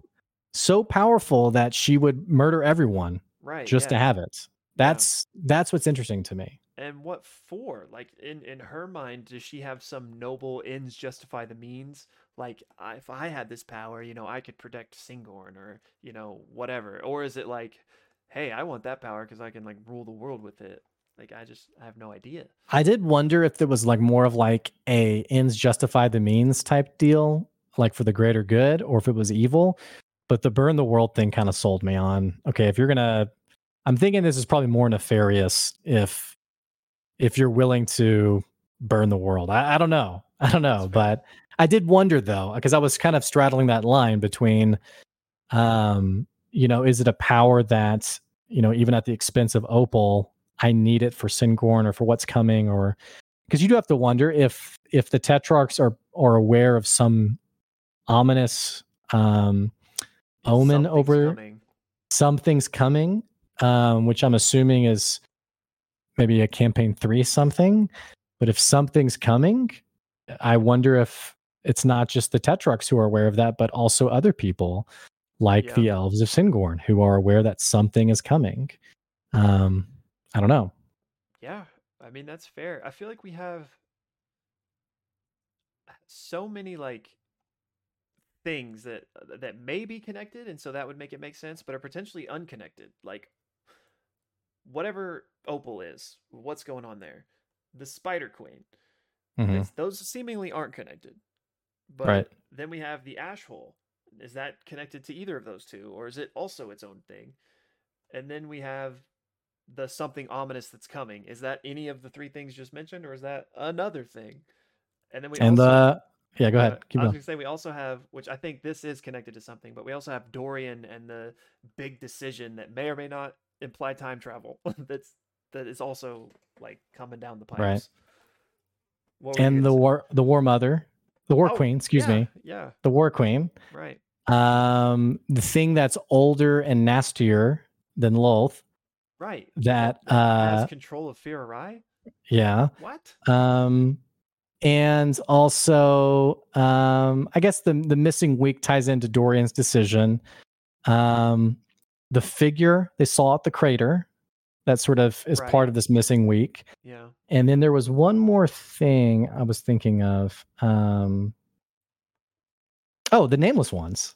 so powerful that she would murder everyone right, just to have it. That's that's what's interesting to me. And what for? Like in in her mind, does she have some noble ends justify the means? Like if I had this power, you know, I could protect Syngorn or you know whatever. Or is it like, hey, I want that power because I can like rule the world with it? Like I just I have no idea. I did wonder if there was like more of like a ends justify the means type deal, like for the greater good, or if it was evil. But the burn the world thing kind of sold me on. Okay, if you're gonna, I'm thinking this is probably more nefarious if if you're willing to burn the world. I, I don't know. I don't know, but I did wonder though, because I was kind of straddling that line between, um, you know, is it a power that you know, even at the expense of Opal, I need it for Syngorn or for what's coming, or because you do have to wonder if if the Tetrarchs are are aware of some ominous um, omen Something's over coming. something's coming, um, which I'm assuming is maybe a campaign three something. But if something's coming, I wonder if it's not just the Tetrarchs who are aware of that, but also other people like Yeah. the elves of Syngorn who are aware that something is coming. Um, I don't know. Yeah, I mean that's fair. I feel like we have so many like things that uh, that may be connected, and so that would make it make sense, but are potentially unconnected. Like whatever Opal is, what's going on there? The Spider Queen. Mhm. Those seemingly aren't connected. But Right. then we have the ash hole. Is that connected to either of those two, or is it also its own thing? And then we have the something ominous that's coming. Is that any of the three things just mentioned, or is that another thing? And then we And also, the yeah, go uh, ahead. Keep I was going. gonna say we also have, which I think this is connected to something, but we also have Dorian and the big decision that may or may not imply time travel. that's that is also like coming down the pipes. Right. What were you And the say? war the war mother, the war Oh, queen, excuse yeah, me, Yeah, the war queen. right. Um, the thing that's older and nastier than Lolth. Right. That, has uh, control of Fy'ra Rai? Yeah. What? Um, and also, um, I guess the the missing week ties into Dorian's decision. Um, the figure they saw at the crater that sort of is Right. part of this missing week. Yeah. And then there was one more thing I was thinking of. Um, oh, the nameless ones.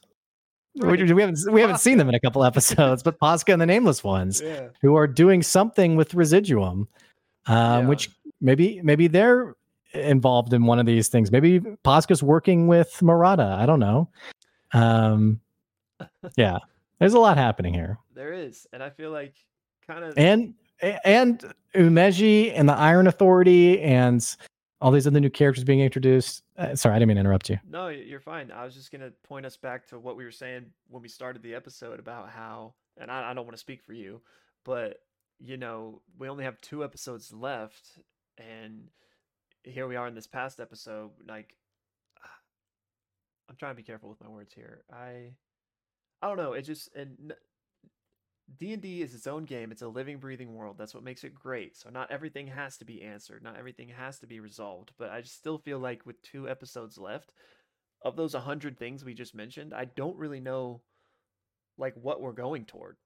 We, Right. we haven't we haven't seen them in a couple episodes, but Posca and the nameless ones Yeah. who are doing something with residuum, um, Yeah. which maybe maybe they're involved in one of these things. Maybe Posca's working with Murata. I don't know. Um, yeah, there's a lot happening here, There is, and I feel like kind of and and Umeji and the Iron Authority and all these other new characters being introduced. Uh, sorry, I didn't mean to interrupt you. No, you're fine. I was just gonna point us back to what we were saying when we started the episode about how, and I, I don't want to speak for you, but you know, we only have two episodes left, and here we are in this past episode. Like, I'm trying to be careful with my words here. I, I don't know. It just and D&D is its own game. It's a living, breathing world. That's what makes it great. So not everything has to be answered. Not everything has to be resolved. But I just still feel like with two episodes left, of those 100 things we just mentioned, I don't really know like what we're going toward.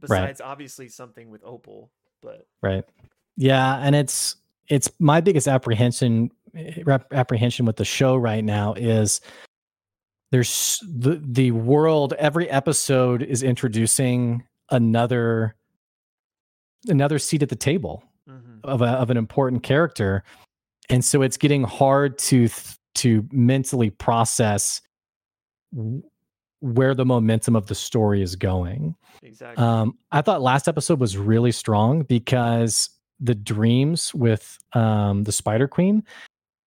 Besides right. obviously something with Opal, but Right. Yeah, and it's it's my biggest apprehension eh, apprehension with the show right now is there's the the world every episode is introducing another another seat at the table mm-hmm. of a, of an important character and so it's getting hard to to mentally process where the momentum of the story is going. Exactly. Um, i thought last episode was really strong because the dreams with um, the spider queen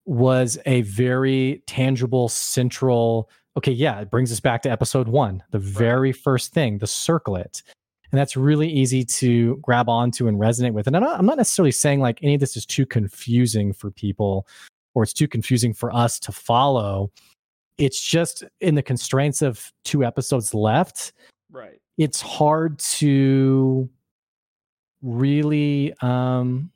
was a very tangible central okay yeah it brings us back to episode one the very first thing the circlet and that's really easy to grab onto and resonate with. And I'm not, I'm not necessarily saying like any of this is too confusing for people or it's too confusing for us to follow. It's just in the constraints of two episodes left. Right. It's hard to really um,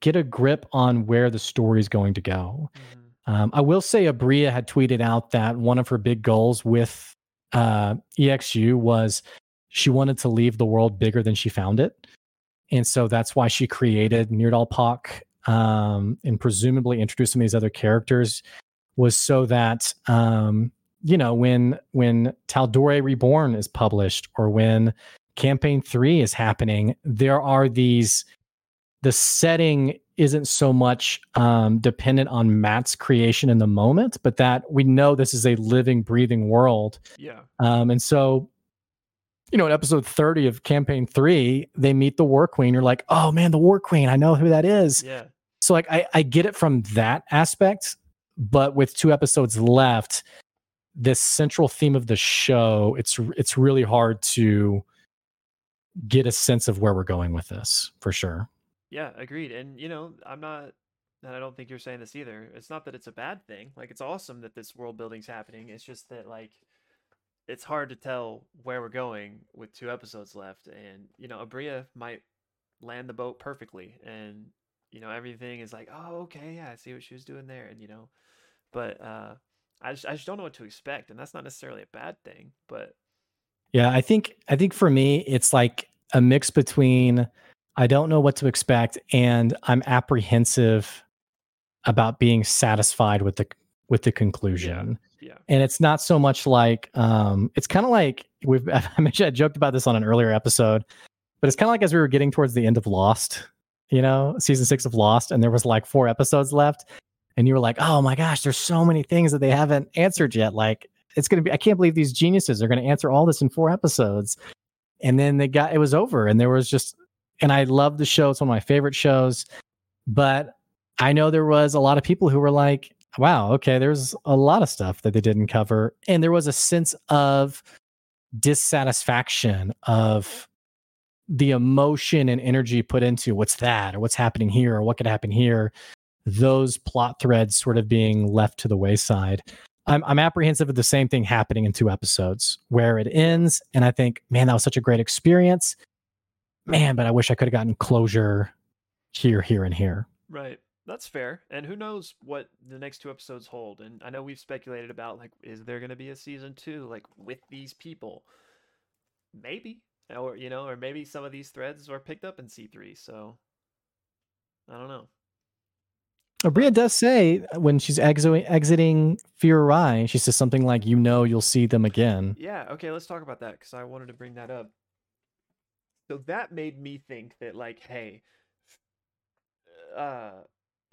get a grip on where the story is going to go. Mm-hmm. Um, I will say Aabria had tweeted out that one of her big goals with uh, EXU was she wanted to leave the world bigger than she found it. And so that's why she created Nirdalpak um, and presumably introduced some of these other characters was so that um, you know when when Tal'Dorei Reborn is published or when campaign 3 is happening there are these the setting isn't so much um, dependent on Matt's creation in the moment, but that we know this is a living, breathing world. Yeah. Um, and so you know, in episode 30 of campaign three, they meet the war queen. You're like, oh man, the war queen. I know who that is. Yeah. So like I, I get it from that aspect, but with two episodes left, this central theme of the show, it's it's really hard to get a sense of where we're going with this for sure. Yeah, agreed. And you know, I'm not and I don't think you're saying this either. It's not that it's a bad thing. Like it's awesome that this world building's happening. It's just that like it's hard to tell where we're going with two episodes left and you know Aabria might land the boat perfectly and you know everything is like oh okay yeah I see what she was doing there and you know but uh I just, I just don't know what to expect and that's not necessarily a bad thing but yeah I think I think for me it's like a mix between I don't know what to expect and I'm apprehensive about being satisfied with the with the conclusion. Yeah. yeah. And it's not so much like um it's kind of like we've I mentioned I joked about this on an earlier episode, but it's kind of like as we were getting towards the end of Lost, you know, season 6 of Lost and there was like four episodes left and you were like, "Oh my gosh, there's so many things that they haven't answered yet." Like it's going to be I can't believe these geniuses are going to answer all this in four episodes. And then they got it was over and there was just and I love the show. It's one of my favorite shows. But I know there was a lot of people who were like, wow, okay, there's a lot of stuff that they didn't cover. And there was a sense of dissatisfaction of the emotion and energy put into what's that or what's happening here or what could happen here. Those plot threads sort of being left to the wayside. I'm, I'm apprehensive of the same thing happening in two episodes where it ends. And I think, man, that was such a great experience. Man, but I wish I could have gotten closure here, here, and here. Right. That's fair. And who knows what the next two episodes hold. And I know we've speculated about like is there going to be a season 2 like with these people? Maybe. Or you know, or maybe some of these threads are picked up in C3. So I don't know. Aabria does say when she's exiting exiting Fy'ra Rai, she says something like, "You know, you'll see them again." Yeah. Okay. Let's talk about that because I wanted to bring that up. So that made me think that, like, hey, uh,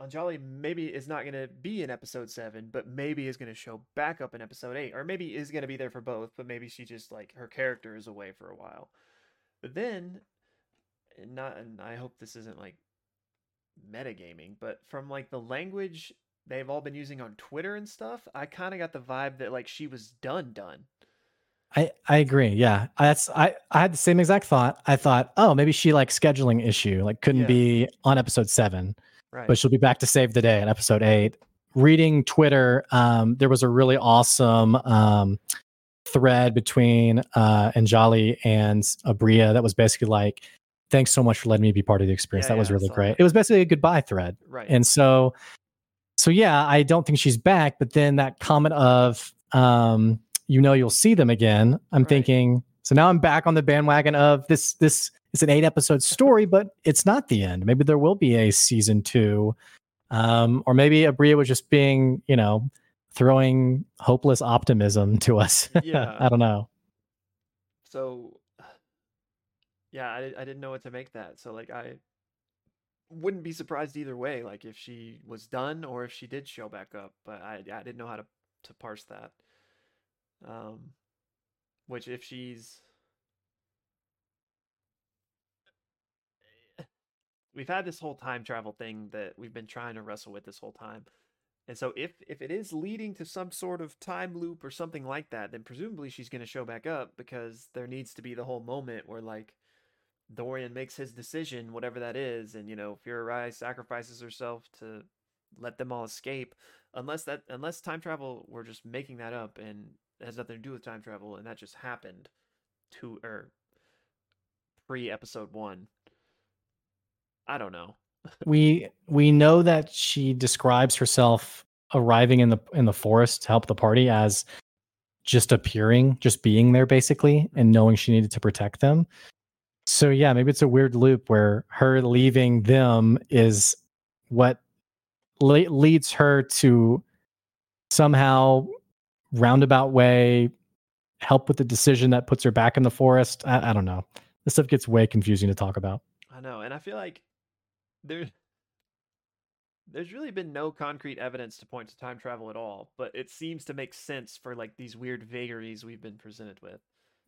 Anjali maybe is not going to be in episode 7, but maybe is going to show back up in episode 8, or maybe is going to be there for both, but maybe she just like her character is away for a while. But then not and I hope this isn't like metagaming, but from like the language they've all been using on Twitter and stuff, I kind of got the vibe that like she was done done. I I agree. Yeah, that's I I had the same exact thought. I thought, oh, maybe she like scheduling issue, like couldn't Yeah. be on episode seven, Right. but she'll be back to save the day in episode eight. Reading Twitter, um, there was a really awesome um thread between uh Anjali and Aabria that was basically like, thanks so much for letting me be part of the experience. Yeah, that was yeah, I really great. It was basically a goodbye thread. right. And so, so yeah, I don't think she's back. But then that comment of, um, you know, you'll see them again. I'm Right. thinking. So now I'm back on the bandwagon of this. This is an eight episode story, but it's not the end. Maybe there will be a season two, um, or maybe Aabria was just being, you know, throwing hopeless optimism to us. Yeah. I don't know. so yeah, I, I didn't know what to make that. So like I wouldn't be surprised either way, like if she was done or if she did show back up. But I I didn't know how to to parse that. Um, which if she's we've had this whole time travel thing that we've been trying to wrestle with this whole time. And so if if it is leading to some sort of time loop or something like that, then presumably she's going to show back up because there needs to be the whole moment where like Dorian makes his decision, whatever that is, and you know, Fy'ra sacrifices herself to let them all escape. Unless that unless time travel we're just making that up and has nothing to do with time travel and that just happened to or er, pre episode 1. I don't know. we we know that she describes herself arriving in the in the forest to help the party as just appearing, just being there basically, and knowing she needed to protect them. So yeah, maybe it's a weird loop where her leaving them is what le- leads her to somehow roundabout way help with the decision that puts her back in the forest. I, I don't know. This stuff gets way confusing to talk about. I know, and I feel like there there's really been no concrete evidence to point to time travel at all, but it seems to make sense for like these weird vagaries we've been presented with.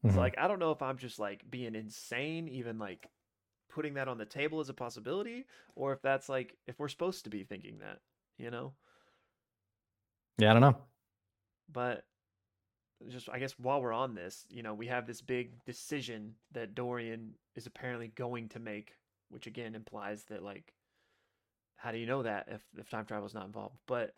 Mhm. So like I don't know if I'm just like being insane even like putting that on the table as a possibility or if that's like if we're supposed to be thinking that, you know? Yeah, I don't know. But just I guess while we're on this, you know, we have this big decision that Dorian is apparently going to make, which again implies that like how do you know that if if time travel is not involved? But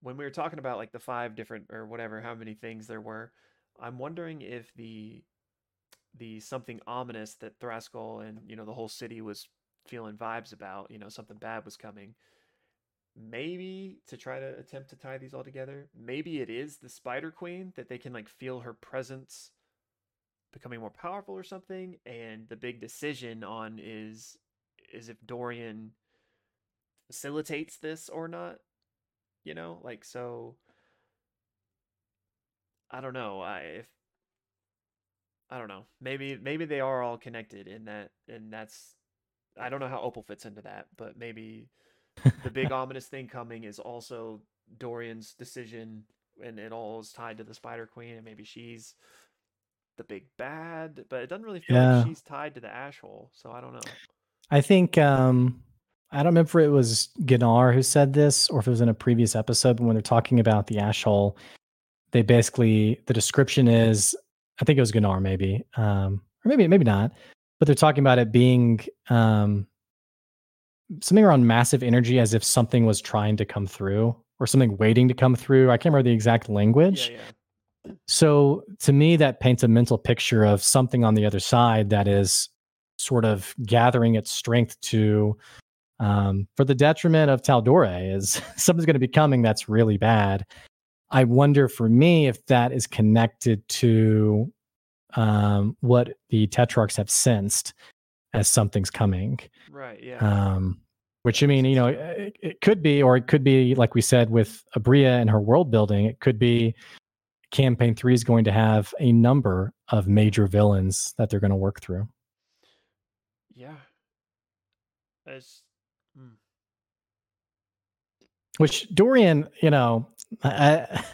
when we were talking about like the five different or whatever how many things there were, I'm wondering if the the something ominous that Thraskell and you know the whole city was feeling vibes about, you know, something bad was coming. Maybe to try to attempt to tie these all together, maybe it is the Spider Queen that they can like feel her presence becoming more powerful or something and the big decision on is is if Dorian facilitates this or not you know? Like so i don't know i if i don't know. Maybe maybe they are all connected in that and that's i don't know how opal fits into that but maybe the big ominous thing coming is also dorian's decision and it all is tied to the spider queen and maybe she's the big bad but it doesn't really feel Yeah. like she's tied to the ash hole so i don't know I think um I don't remember if it was Gnar who said this or if it was in a previous episode, but when they're talking about the ash hole, they basically the description is I think it was Gnar maybe. Um or maybe maybe not. But they're talking about it being um something around massive energy as if something was trying to come through or something waiting to come through. I can't remember the exact language. yeah yeah So to me, that paints a mental picture of something on the other side that is sort of gathering its strength to, um, for the detriment of Tal'Dorei, is something's going to be coming that's really bad. I wonder for me if that is connected to um, what the Tetrarchs have sensed as something's coming. right yeah Um, which I mean, you know, it, it could be, or it could be, like we said with Aabria and her world building, it could be campaign three is going to have a number of major villains that they're going to work through. Yeah. It's mm, Which Dorian, you know, I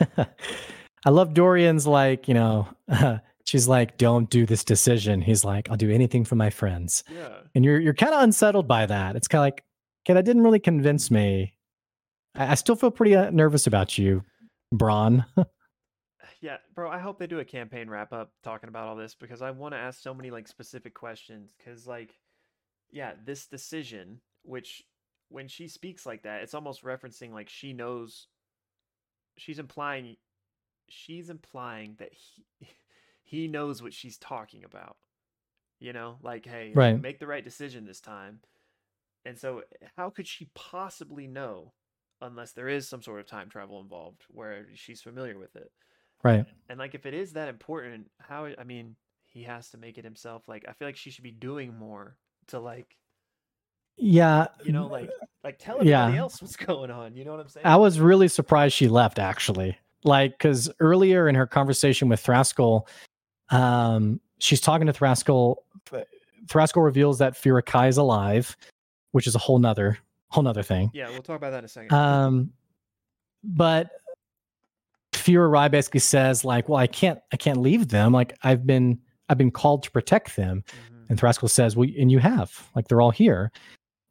I love Dorian's like, you know, she's like, don't do this decision. He's like, I'll do anything for my friends. yeah. And you're you're kind of unsettled by that. It's kind of like, okay, that didn't really convince me. I, I still feel pretty uh, nervous about you, Bronn. yeah, bro, I hope they do a campaign wrap up talking about all this because I want to ask so many like specific questions cuz like yeah, this decision which when she speaks like that, it's almost referencing like she knows she's implying she's implying that he he knows what she's talking about. You know, like hey, right. make the right decision this time. And so how could she possibly know unless there is some sort of time travel involved where she's familiar with it? Right. And like if it is that important, how I mean, he has to make it himself. Like I feel like she should be doing more to like yeah you know like like tell everybody yeah. else what's going on you know what i'm saying i was really surprised she left actually like because earlier in her conversation with Thraskell, um she's talking to Thraskell. Thraskell reveals that Kai is alive which is a whole nother whole nother thing yeah we'll talk about that in a second um but Fy'ra Rai basically says like well i can't i can't leave them like i've been i've been called to protect them mm-hmm. and Thraskell says well and you have like they're all here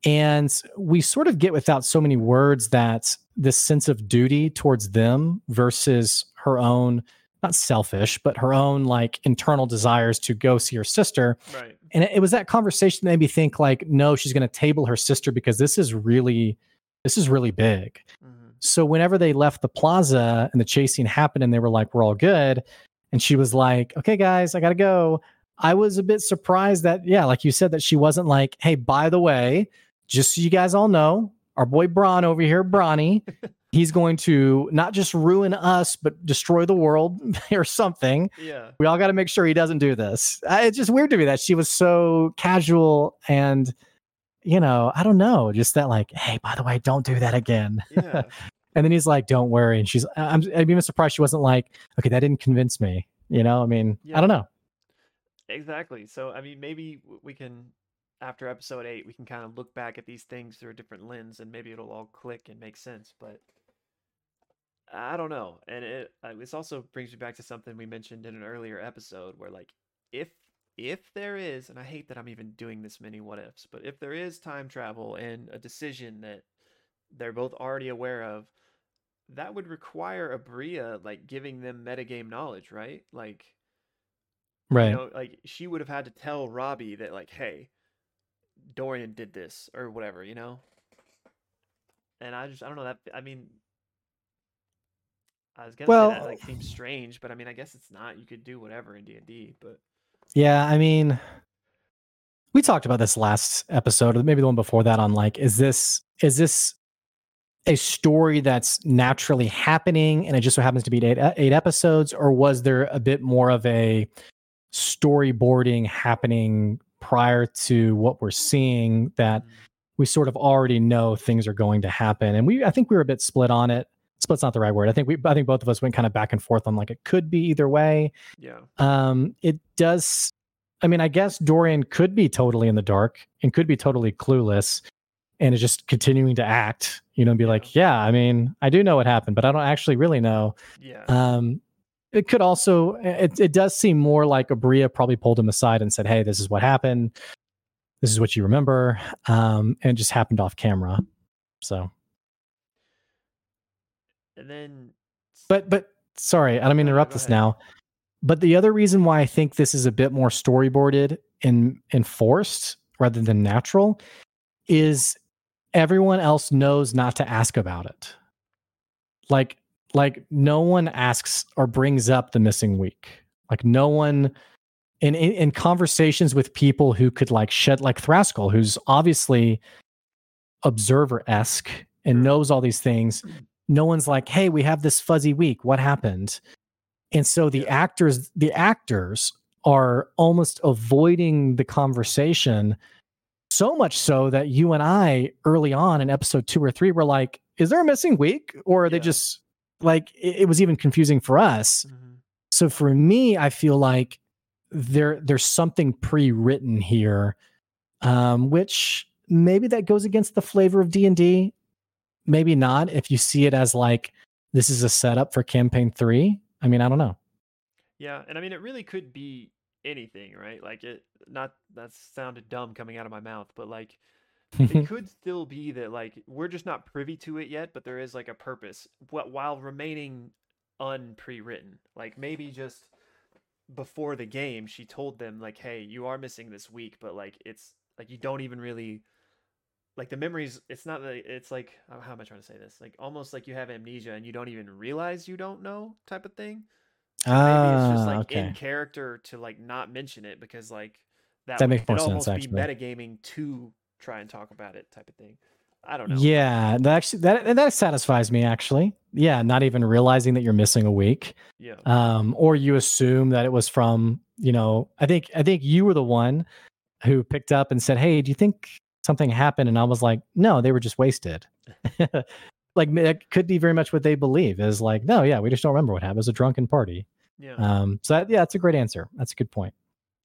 and we sort of get without so many words that this sense of duty towards them versus her own, not selfish, but her own like internal desires to go see her sister. Right. And it, it was that conversation that made me think like, no, she's going to table her sister because this is really, this is really big. Mm-hmm. So whenever they left the plaza and the chasing happened and they were like, we're all good. And she was like, okay, guys, I got to go. I was a bit surprised that, yeah, like you said, that she wasn't like, hey, by the way, just so you guys all know, our boy Bronn over here, Bronny, he's going to not just ruin us, but destroy the world or something. Yeah. We all got to make sure he doesn't do this. It's just weird to me that she was so casual and, you know, I don't know, just that like, hey, by the way, don't do that again. Yeah. and then he's like, don't worry. And she's, I'm, I'm even surprised she wasn't like, okay, that didn't convince me. You know, I mean, yeah. I don't know. Exactly. So, I mean, maybe we can after episode eight, we can kind of look back at these things through a different lens, and maybe it'll all click and make sense. But I don't know, and it uh, this also brings me back to something we mentioned in an earlier episode, where like if if there is, and I hate that I'm even doing this many what ifs, but if there is time travel and a decision that they're both already aware of, that would require Aabria like giving them metagame knowledge, right? Like, right? You know, like she would have had to tell Robbie that, like, hey, Dorian did this or whatever, you know? And I just I don't know that I mean I was gonna well, say that like seems uh, strange, but I mean I guess it's not. You could do whatever in D and D, but yeah, I mean we talked about this last episode, or maybe the one before that on like, is this is this a story that's naturally happening and it just so happens to be eight, eight episodes, or was there a bit more of a storyboarding happening prior to what we're seeing that mm-hmm. we sort of already know things are going to happen. And we, I think we were a bit split on it. Split's not the right word. I think we, I think both of us went kind of back and forth on like it could be either way. Yeah. Um, it does. I mean, I guess Dorian could be totally in the dark and could be totally clueless and is just continuing to act, you know, and be yeah. like, yeah, I mean, I do know what happened, but I don't actually really know. Yeah. Um, it could also it, it does seem more like Aabria probably pulled him aside and said, "Hey, this is what happened. This is what you remember," um, and just happened off camera. So, and then, but but sorry, I don't mean to interrupt this now. But the other reason why I think this is a bit more storyboarded and enforced rather than natural is everyone else knows not to ask about it. Like like no one asks or brings up the missing week. Like no one in, in, in conversations with people who could like shed like Thraskell, who's obviously observer esque and knows all these things. No one's like, hey, we have this fuzzy week. What happened? And so the actors, the actors are almost avoiding the conversation so much so that you and I early on in episode two or three were like, is there a missing week? Or are yeah. they just like it, it was even confusing for us. Mm-hmm. So for me, I feel like there there's something pre-written here, um, which maybe that goes against the flavor of D and D. Maybe not if you see it as like this is a setup for campaign three. I mean, I don't know. Yeah, and I mean, it really could be anything, right? Like it. Not that sounded dumb coming out of my mouth, but like it could still be that like we're just not privy to it yet, but there is like a purpose what while remaining unpre-written. Like maybe just before the game, she told them like, "Hey, you are missing this week, but like it's like you don't even really like the memories. It's not that it's like how am I trying to say this? Like almost like you have amnesia and you don't even realize you don't know type of thing. So maybe it's just Ah, like in character to like not mention it because like that That would makes more sense, almost be actually. metagaming to try and talk about it type of thing. I don't know. Yeah, that actually that that satisfies me actually. Yeah, not even realizing that you're missing a week. Yeah. Um, or you assume that it was from, you know, I think I think you were the one who picked up and said, Hey, do you think something happened? And I was like, No, they were just wasted. like it could be very much what they believe is like, no, yeah, we just don't remember what happened. It was a drunken party. Yeah. Um, so that, yeah, that's a great answer. That's a good point.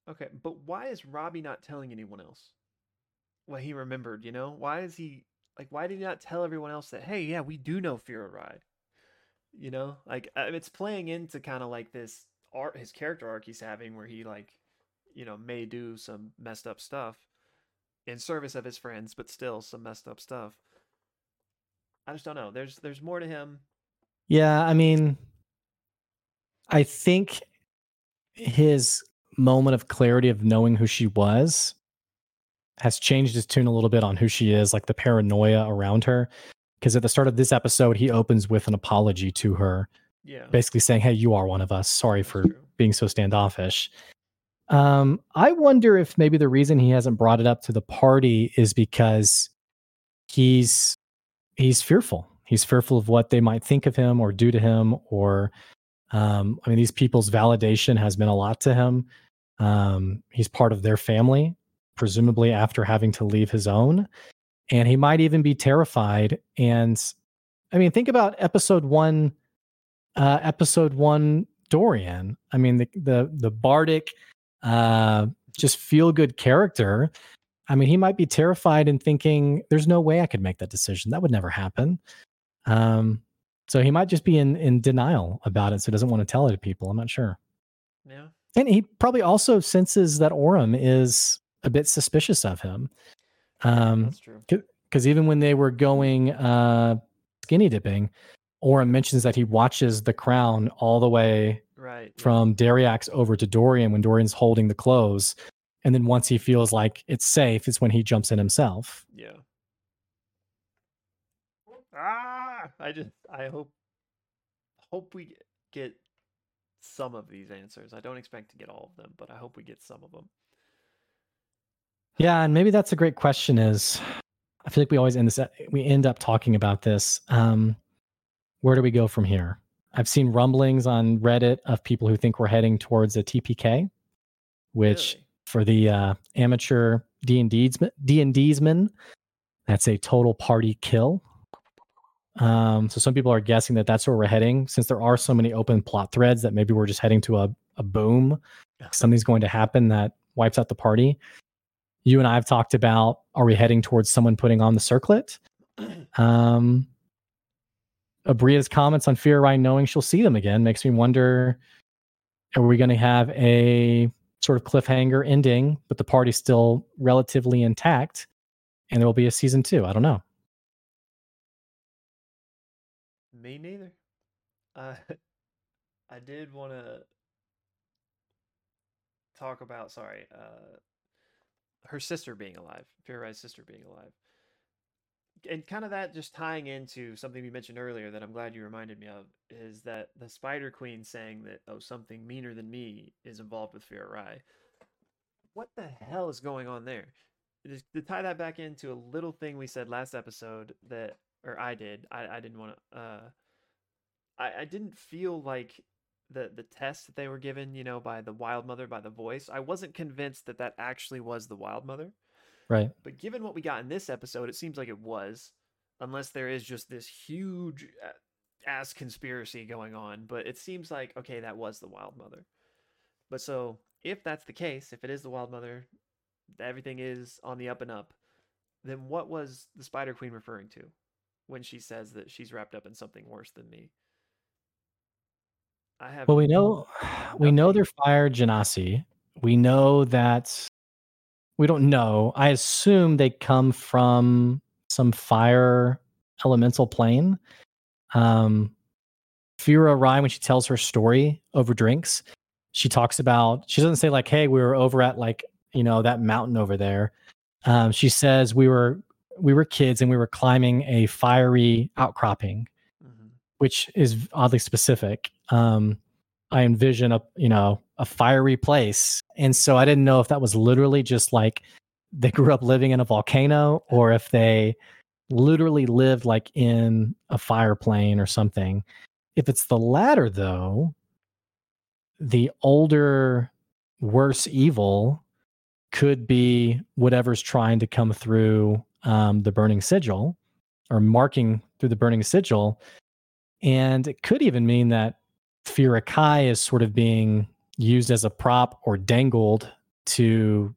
Okay, but why is Robbie not telling anyone else what he remembered? You know, why is he like? Why did he not tell everyone else that? Hey, yeah, we do know Fy'ra Rai. You know, like uh, it's playing into kind of like this art, his character arc he's having, where he like, you know, may do some messed up stuff in service of his friends, but still some messed up stuff. I just don't know. There's there's more to him. Yeah, I mean, I think his moment of clarity of knowing who she was has changed his tune a little bit on who she is, like the paranoia around her. Because at the start of this episode, he opens with an apology to her, Yeah, basically saying, Hey, you are one of us. Sorry for being so standoffish. Um, I wonder if maybe the reason he hasn't brought it up to the party is because he's he's fearful. He's fearful of what they might think of him or do to him, or um, I mean, these people's validation has been a lot to him. Um, he's part of their family, presumably after having to leave his own, and he might even be terrified. And I mean, think about episode one, uh, episode one Dorian. I mean, the the the bardic, uh, just feel good character. I mean, he might be terrified and thinking, "There's no way I could make that decision. That would never happen." Um, so he might just be in in denial about it, so he doesn't want to tell it to people. I'm not sure. Yeah, And he probably also senses that Orym is a bit suspicious of him. Um, that's true. because even when they were going uh skinny dipping, Orym mentions that he watches the crown all the way Right. from Dariax over to Dorian when Dorian's holding the clothes. And then once he feels like it's safe, it's when he jumps in himself. Yeah. Ah, I just I hope hope we get some of these answers. I don't expect to get all of them, but I hope we get some of them. Yeah, and maybe that's a great question. Is I feel like we always end this. We end up talking about this. Um, where do we go from here? I've seen rumblings on Reddit of people who think we're heading towards a TPK, which Really? for the uh, amateur D and D's D and Dsman, that's a total party kill. Um, so some people are guessing that that's where we're heading, since there are so many open plot threads that maybe we're just heading to a, a boom. Something's going to happen that wipes out the party. You and I have talked about: Are we heading towards someone putting on the circlet? Um, Aabria's comments on Fy'ra Rai knowing she'll see them again makes me wonder: Are we going to have a sort of cliffhanger ending, but the party's still relatively intact, and there will be a season two? I don't know. Me neither. Uh, I did want to talk about, sorry, uh, her sister being alive, Fy'ra Rai's sister being alive. And kind of that just tying into something we mentioned earlier that I'm glad you reminded me of is that the Spider Queen saying that, oh, something meaner than me is involved with Fear Fiora. What the hell is going on there? Just to tie that back into a little thing we said last episode that, or I did, I, I didn't want to, uh, I, I didn't feel like the the test that they were given, you know, by the wild mother by the voice. I wasn't convinced that that actually was the wild mother. Right. But given what we got in this episode, it seems like it was, unless there is just this huge uh, ass conspiracy going on. But it seems like okay, that was the wild mother. But so if that's the case, if it is the wild mother, everything is on the up and up. Then what was the Spider Queen referring to when she says that she's wrapped up in something worse than me? I have Well, we know we know they're fired Genasi. We know that we don't know. I assume they come from some fire elemental plane. Um, Fy'ra Rai, when she tells her story over drinks, she talks about, she doesn't say, like, hey, we were over at like, you know, that mountain over there. Um, she says we were we were kids and we were climbing a fiery outcropping, mm-hmm. which is oddly specific. Um, I envision a you know a fiery place, and so I didn't know if that was literally just like they grew up living in a volcano or if they literally lived like in a fire plane or something. If it's the latter, though, the older, worse evil could be whatever's trying to come through um, the burning sigil or marking through the burning sigil. And it could even mean that Fira Kai is sort of being used as a prop or dangled to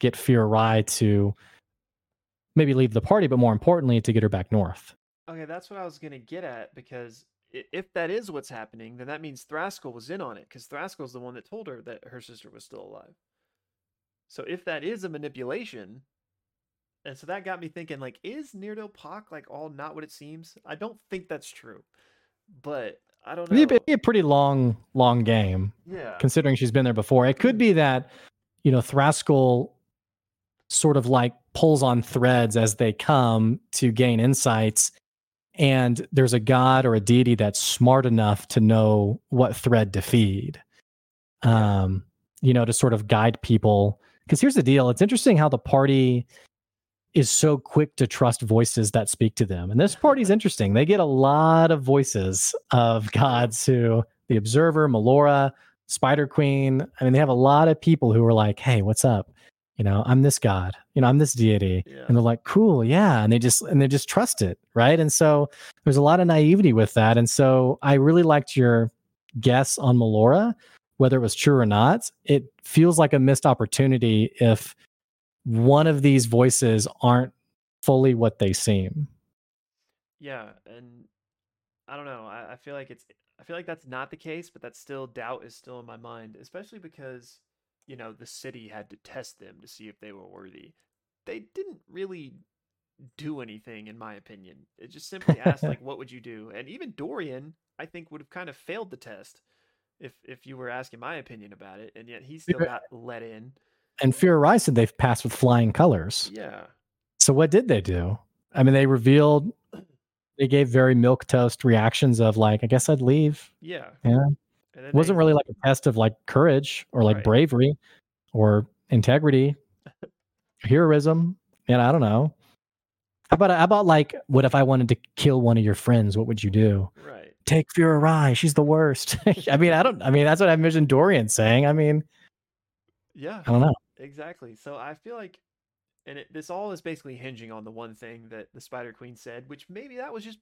get Fy'ra Rai to maybe leave the party, but more importantly, to get her back north. Okay, that's what I was going to get at because if that is what's happening, then that means Thraskell was in on it because Thraskell's the one that told her that her sister was still alive. So if that is a manipulation, and so that got me thinking, like, is Nyrdalpak like all not what it seems? I don't think that's true, but I don't know. It'd be a pretty long, long game. Yeah. Considering she's been there before, it could be that you know Thraskell sort of like pulls on threads as they come to gain insights, and there's a god or a deity that's smart enough to know what thread to feed. Um, you know, to sort of guide people because here's the deal it's interesting how the party is so quick to trust voices that speak to them. And this party's interesting. They get a lot of voices of gods who the observer melora spider queen. I mean they have a lot of people who are like hey what's up? You know i'm this god. You know i'm this deity. Yeah. and they're like cool yeah. And they just and they just trust it right? And so there's a lot of naivety with that. And so i really liked your guess on melora whether it was true or not, it feels like a missed opportunity if one of these voices aren't fully what they seem. Yeah, and I don't know. I, I feel like it's I feel like that's not the case, but that still doubt is still in my mind, especially because you know the city had to test them to see if they were worthy. They didn't really do anything, in my opinion. It just simply asked like, "What would you do?" And even Dorian, I think, would have kind of failed the test if if you were asking my opinion about it, and yet he still got let in. And Fy'ra Rai said they've passed with flying colors. Yeah. So what did they do? I mean, they revealed they gave very milk toast reactions of like, I guess I'd leave. Yeah. Yeah. It wasn't they, really like a test of like courage or like right. bravery or integrity, heroism. And I don't know. How about how about like what if I wanted to kill one of your friends? What would you do? Right take Fy'ra Rai. She's the worst. I mean, I don't. I mean, that's what I envisioned Dorian saying. I mean, yeah, I don't know exactly. So I feel like, and it, this all is basically hinging on the one thing that the Spider Queen said, which maybe that was just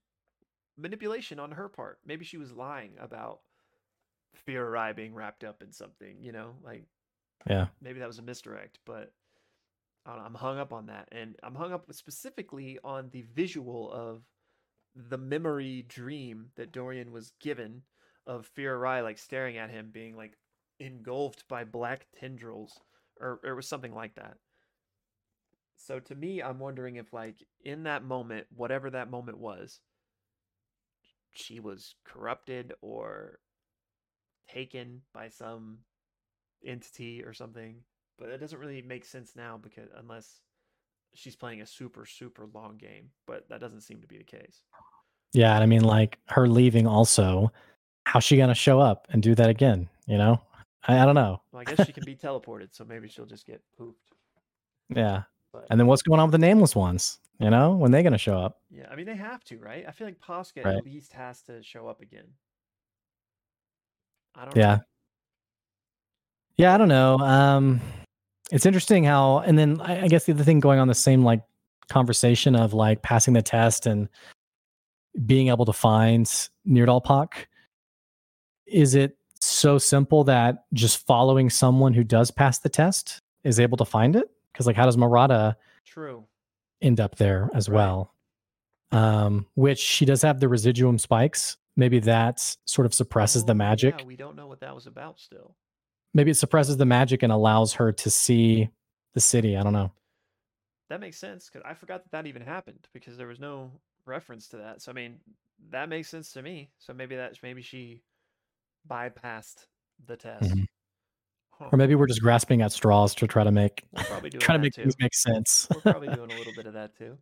manipulation on her part. Maybe she was lying about Fy'ra Rai being wrapped up in something. You know, like yeah, maybe that was a misdirect, but. I'm hung up on that, and I'm hung up specifically on the visual of the memory dream that Dorian was given of Fy'ra Rai like staring at him being like engulfed by black tendrils or, it was something like that. So to me, I'm wondering if like in that moment, whatever that moment was, she was corrupted or taken by some entity or something. But it doesn't really make sense now because unless she's playing a super super long game, but that doesn't seem to be the case. Yeah, and I mean like her leaving also, how's she gonna show up and do that again? You know? I, I don't know. Well, I guess she can be teleported, so maybe she'll just get pooped. Yeah. But, and then what's going on with the nameless ones? You know, when they're gonna show up? Yeah, I mean they have to, right? I feel like Posca right. at least has to show up again. I don't yeah. Know. Yeah, I don't know. Um it's interesting how, and then I, I guess the other thing going on the same like conversation of like passing the test and being able to find Nyrdalpak. Is it so simple that just following someone who does pass the test is able to find it? Because like, how does Marata true end up there as right. well? Um, which she does have the residuum spikes. Maybe that sort of suppresses oh, the magic. Yeah, we don't know what that was about still maybe it suppresses the magic and allows her to see the city. I don't know. That makes sense because I forgot that that even happened because there was no reference to that. So I mean, that makes sense to me. So maybe that's maybe she bypassed the test. Mhm. Or maybe we're just grasping at straws to try to make We're probably doing try to make too. things make sense. We're probably doing a little bit of that too.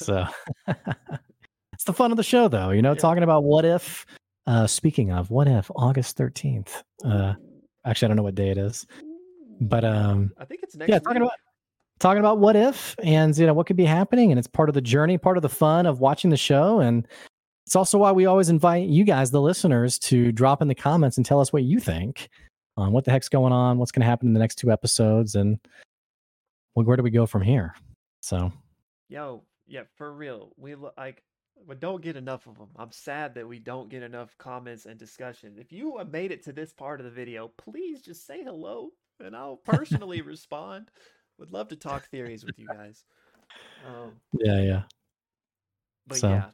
So it's the fun of the show, though. You know, Yeah. talking about what if. Uh, speaking of what if, August thirteenth. Uh, actually, I don't know what day it is, but um, I think it's next. yeah, week. talking about talking about what if and you know what could be happening, and it's part of the journey, part of the fun of watching the show, and it's also why we always invite you guys, the listeners, to drop in the comments and tell us what you think on what the heck's going on, what's going to happen in the next two episodes, and well, where do we go from here? So Yo, yeah, for real. We like, we don't get enough of them. I'm sad that we don't get enough comments and discussion. If you have made it to this part of the video, please just say hello, and I'll personally respond. Would love to talk theories with you guys. Um, yeah, yeah. but So- yeah,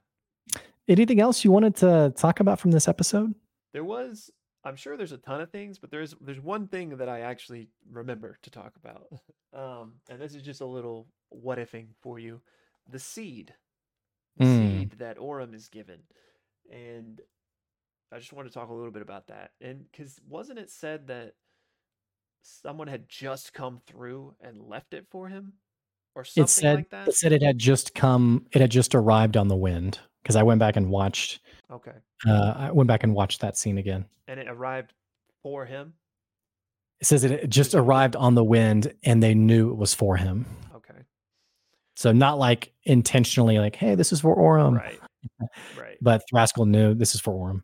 Anything else you wanted to talk about from this episode? there was. I'm sure there's a ton of things, but there's there's one thing that I actually remember to talk about. Um, and this is just a little what ifing for you. The seed. The Mm. seed that Orym is given. And I just want to talk a little bit about that. And because wasn't it said that someone had just come through and left it for him? Or something it said like that? it said it had just come it had just arrived on the wind because I went back and watched Okay. uh I went back and watched that scene again. And it arrived for him? It says it just arrived on the wind and they knew it was for him. Okay. So not like intentionally like, hey, this is for Orym. right. Right. But Thraskell knew this is for Orym.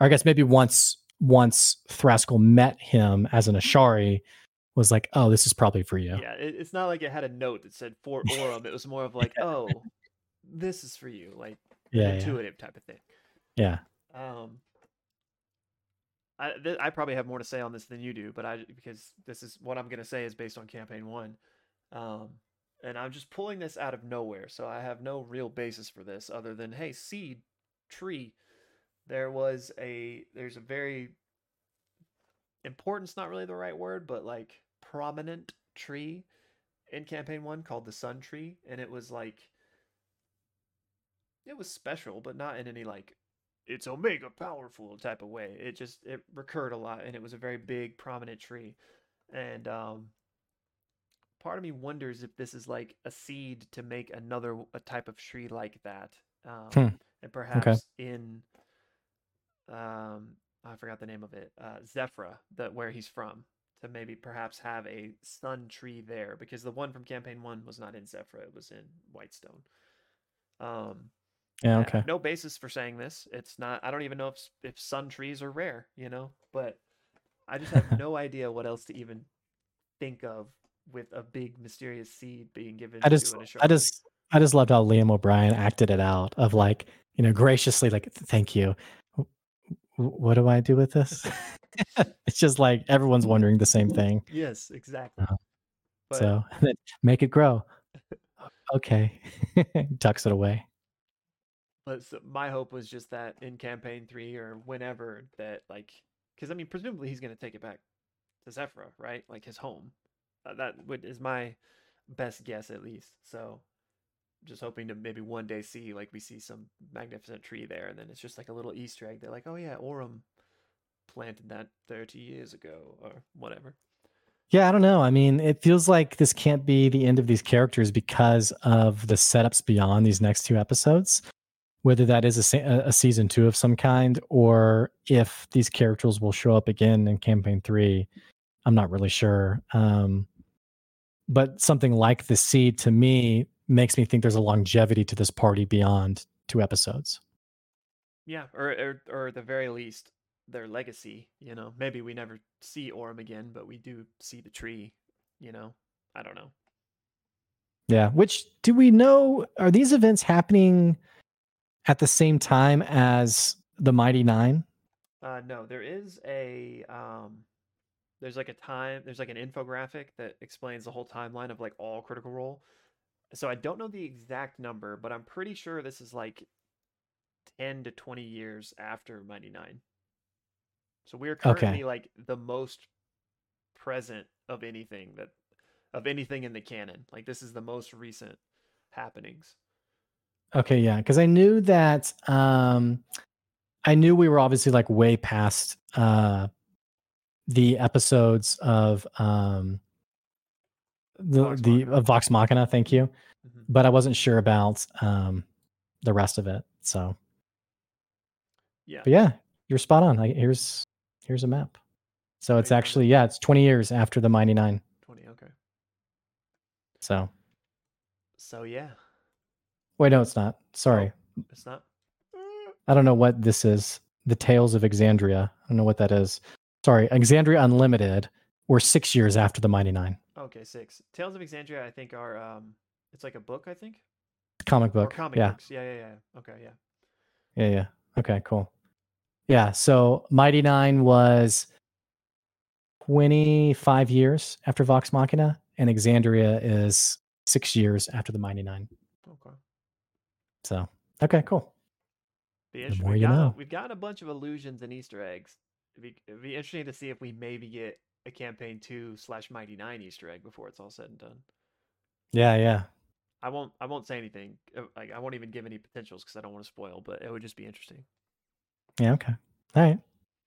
Or I guess maybe once once Thraskell met him as an Ashari was like, oh, this is probably for you. Yeah, it, it's not like it had a note that said for Orym. It was more of like, oh, this is for you, like Yeah, yeah. intuitive type of thing. Yeah. Um, I th- I probably have more to say on this than you do, but I because this is what I'm gonna say is based on campaign one, um, and I'm just pulling this out of nowhere, so I have no real basis for this other than hey, seed, tree. There was a there's a very importance, not really the right word, but like prominent tree in campaign one called the sun tree, and it was like it was special, but not in any like it's omega powerful type of way. It just it recurred a lot and it was a very big prominent tree. And um part of me wonders if this is like a seed to make another a type of tree like that. Um Hmm. and perhaps in um I forgot the name of it. Uh Zephrah, that where he's from. To maybe perhaps have a sun tree there because the one from campaign one was not in Zephrah, it was in Whitestone. Um Yeah, okay. no basis for saying this. It's not. I don't even know if if sun trees are rare. You know, but I just have no idea what else to even think of with a big mysterious seed being given I just I just I just loved how Liam O'Brien acted it out of like, you know, graciously like, thank you. W- What do I do with this? it's just like everyone's wondering the same thing. yes, exactly. Uh-huh. But so make it grow. Okay. Tucks it away. But so my hope was just that in campaign three or whenever that like because I mean presumably he's gonna take it back to Zephrah, right? Like his home. Uh, that would is my best guess at least. So just hoping to maybe one day see like we see some magnificent tree there and then it's just like a little Easter egg. They're like, oh yeah, Orym planted that 30 years ago or whatever. Yeah, I don't know. I mean, it feels like this can't be the end of these characters because of the setups beyond these next two episodes. Whether that is a, a season two of some kind, or if these characters will show up again in campaign three, I'm not really sure. Um, but something like the seed to me makes me think there's a longevity to this party beyond two episodes. Yeah, or or or the very least their legacy, you know. Maybe we never see Orym again, but we do see the tree, you know. I don't know. Yeah. Which do we know? Are these events happening at the same time as the Mighty Nine? Uh, no, there is a um, there's like a time, there's like an infographic that explains the whole timeline of like all Critical Role. So I don't know the exact number, but I'm pretty sure this is like ten to twenty years after Mighty Nine. So we're Okay. currently like the most present of anything that of anything in the canon. Like this is the most recent happenings. Okay, yeah, because I knew that um I knew we were obviously like way past uh the episodes of um the Vox the Machina. of Vox Machina, thank you. Mhm. But I wasn't sure about um the rest of it. So Yeah. but yeah, you're spot on. I, here's here's a map. So it's actually yeah, it's 20 years after the Mighty Nine. 20. Okay. So So yeah, wait, no, it's not. Sorry. it's not. I don't know what this is. The Tales of Exandria. I don't know what that is. Sorry, Exandria Unlimited. We're six years after the Mighty Nine. Okay, six. Tales of Exandria, I think, are um, it's like a book, I think, Comic or book. comic yeah. books. Yeah, yeah, yeah. Okay, yeah. Yeah, yeah. Okay, cool. Yeah, so Mighty Nine was 25 years after Vox Machina, and Exandria is six years after the Mighty Nine. Okay. So, okay, cool. Be The more We've you got, know. we've got a bunch of illusions and Easter eggs. It'd be, it'd be interesting to see if we maybe get a campaign two slash Mighty Nine Easter egg before it's all said and done. Yeah, yeah. I won't. I won't say anything. uh, Like I won't even give any potentials because I don't want to spoil. But it would just be interesting. Yeah, okay. All right.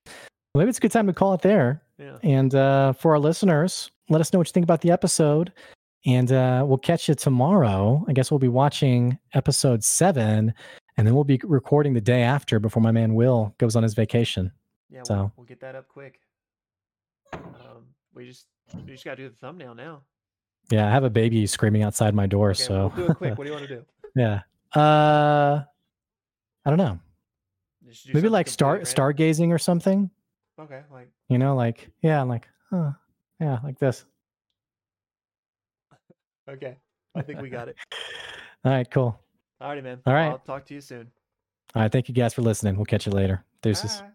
Well, maybe it's a good time to call it there. Yeah. And uh, for our listeners, let us know what you think about the episode. And uh, we'll catch you tomorrow. I guess we'll be watching episode seven, and then we'll be recording the day after before my man Will goes on his vacation. Yeah. We'll, So- we'll get that up quick. Um, we just we just gotta do the thumbnail now. Yeah, I have a baby screaming outside my door. Okay, so we'll do it quick. What do you want to do? yeah. Uh, I don't know. Do Maybe like star random? stargazing or something. Okay. Like You know, like yeah, like huh, yeah, like this. Okay. I think we got it. All right, cool. Alrighty, man. All right. I'll talk to you soon. All right, thank you guys for listening. We'll catch you later. Deuces. Bye.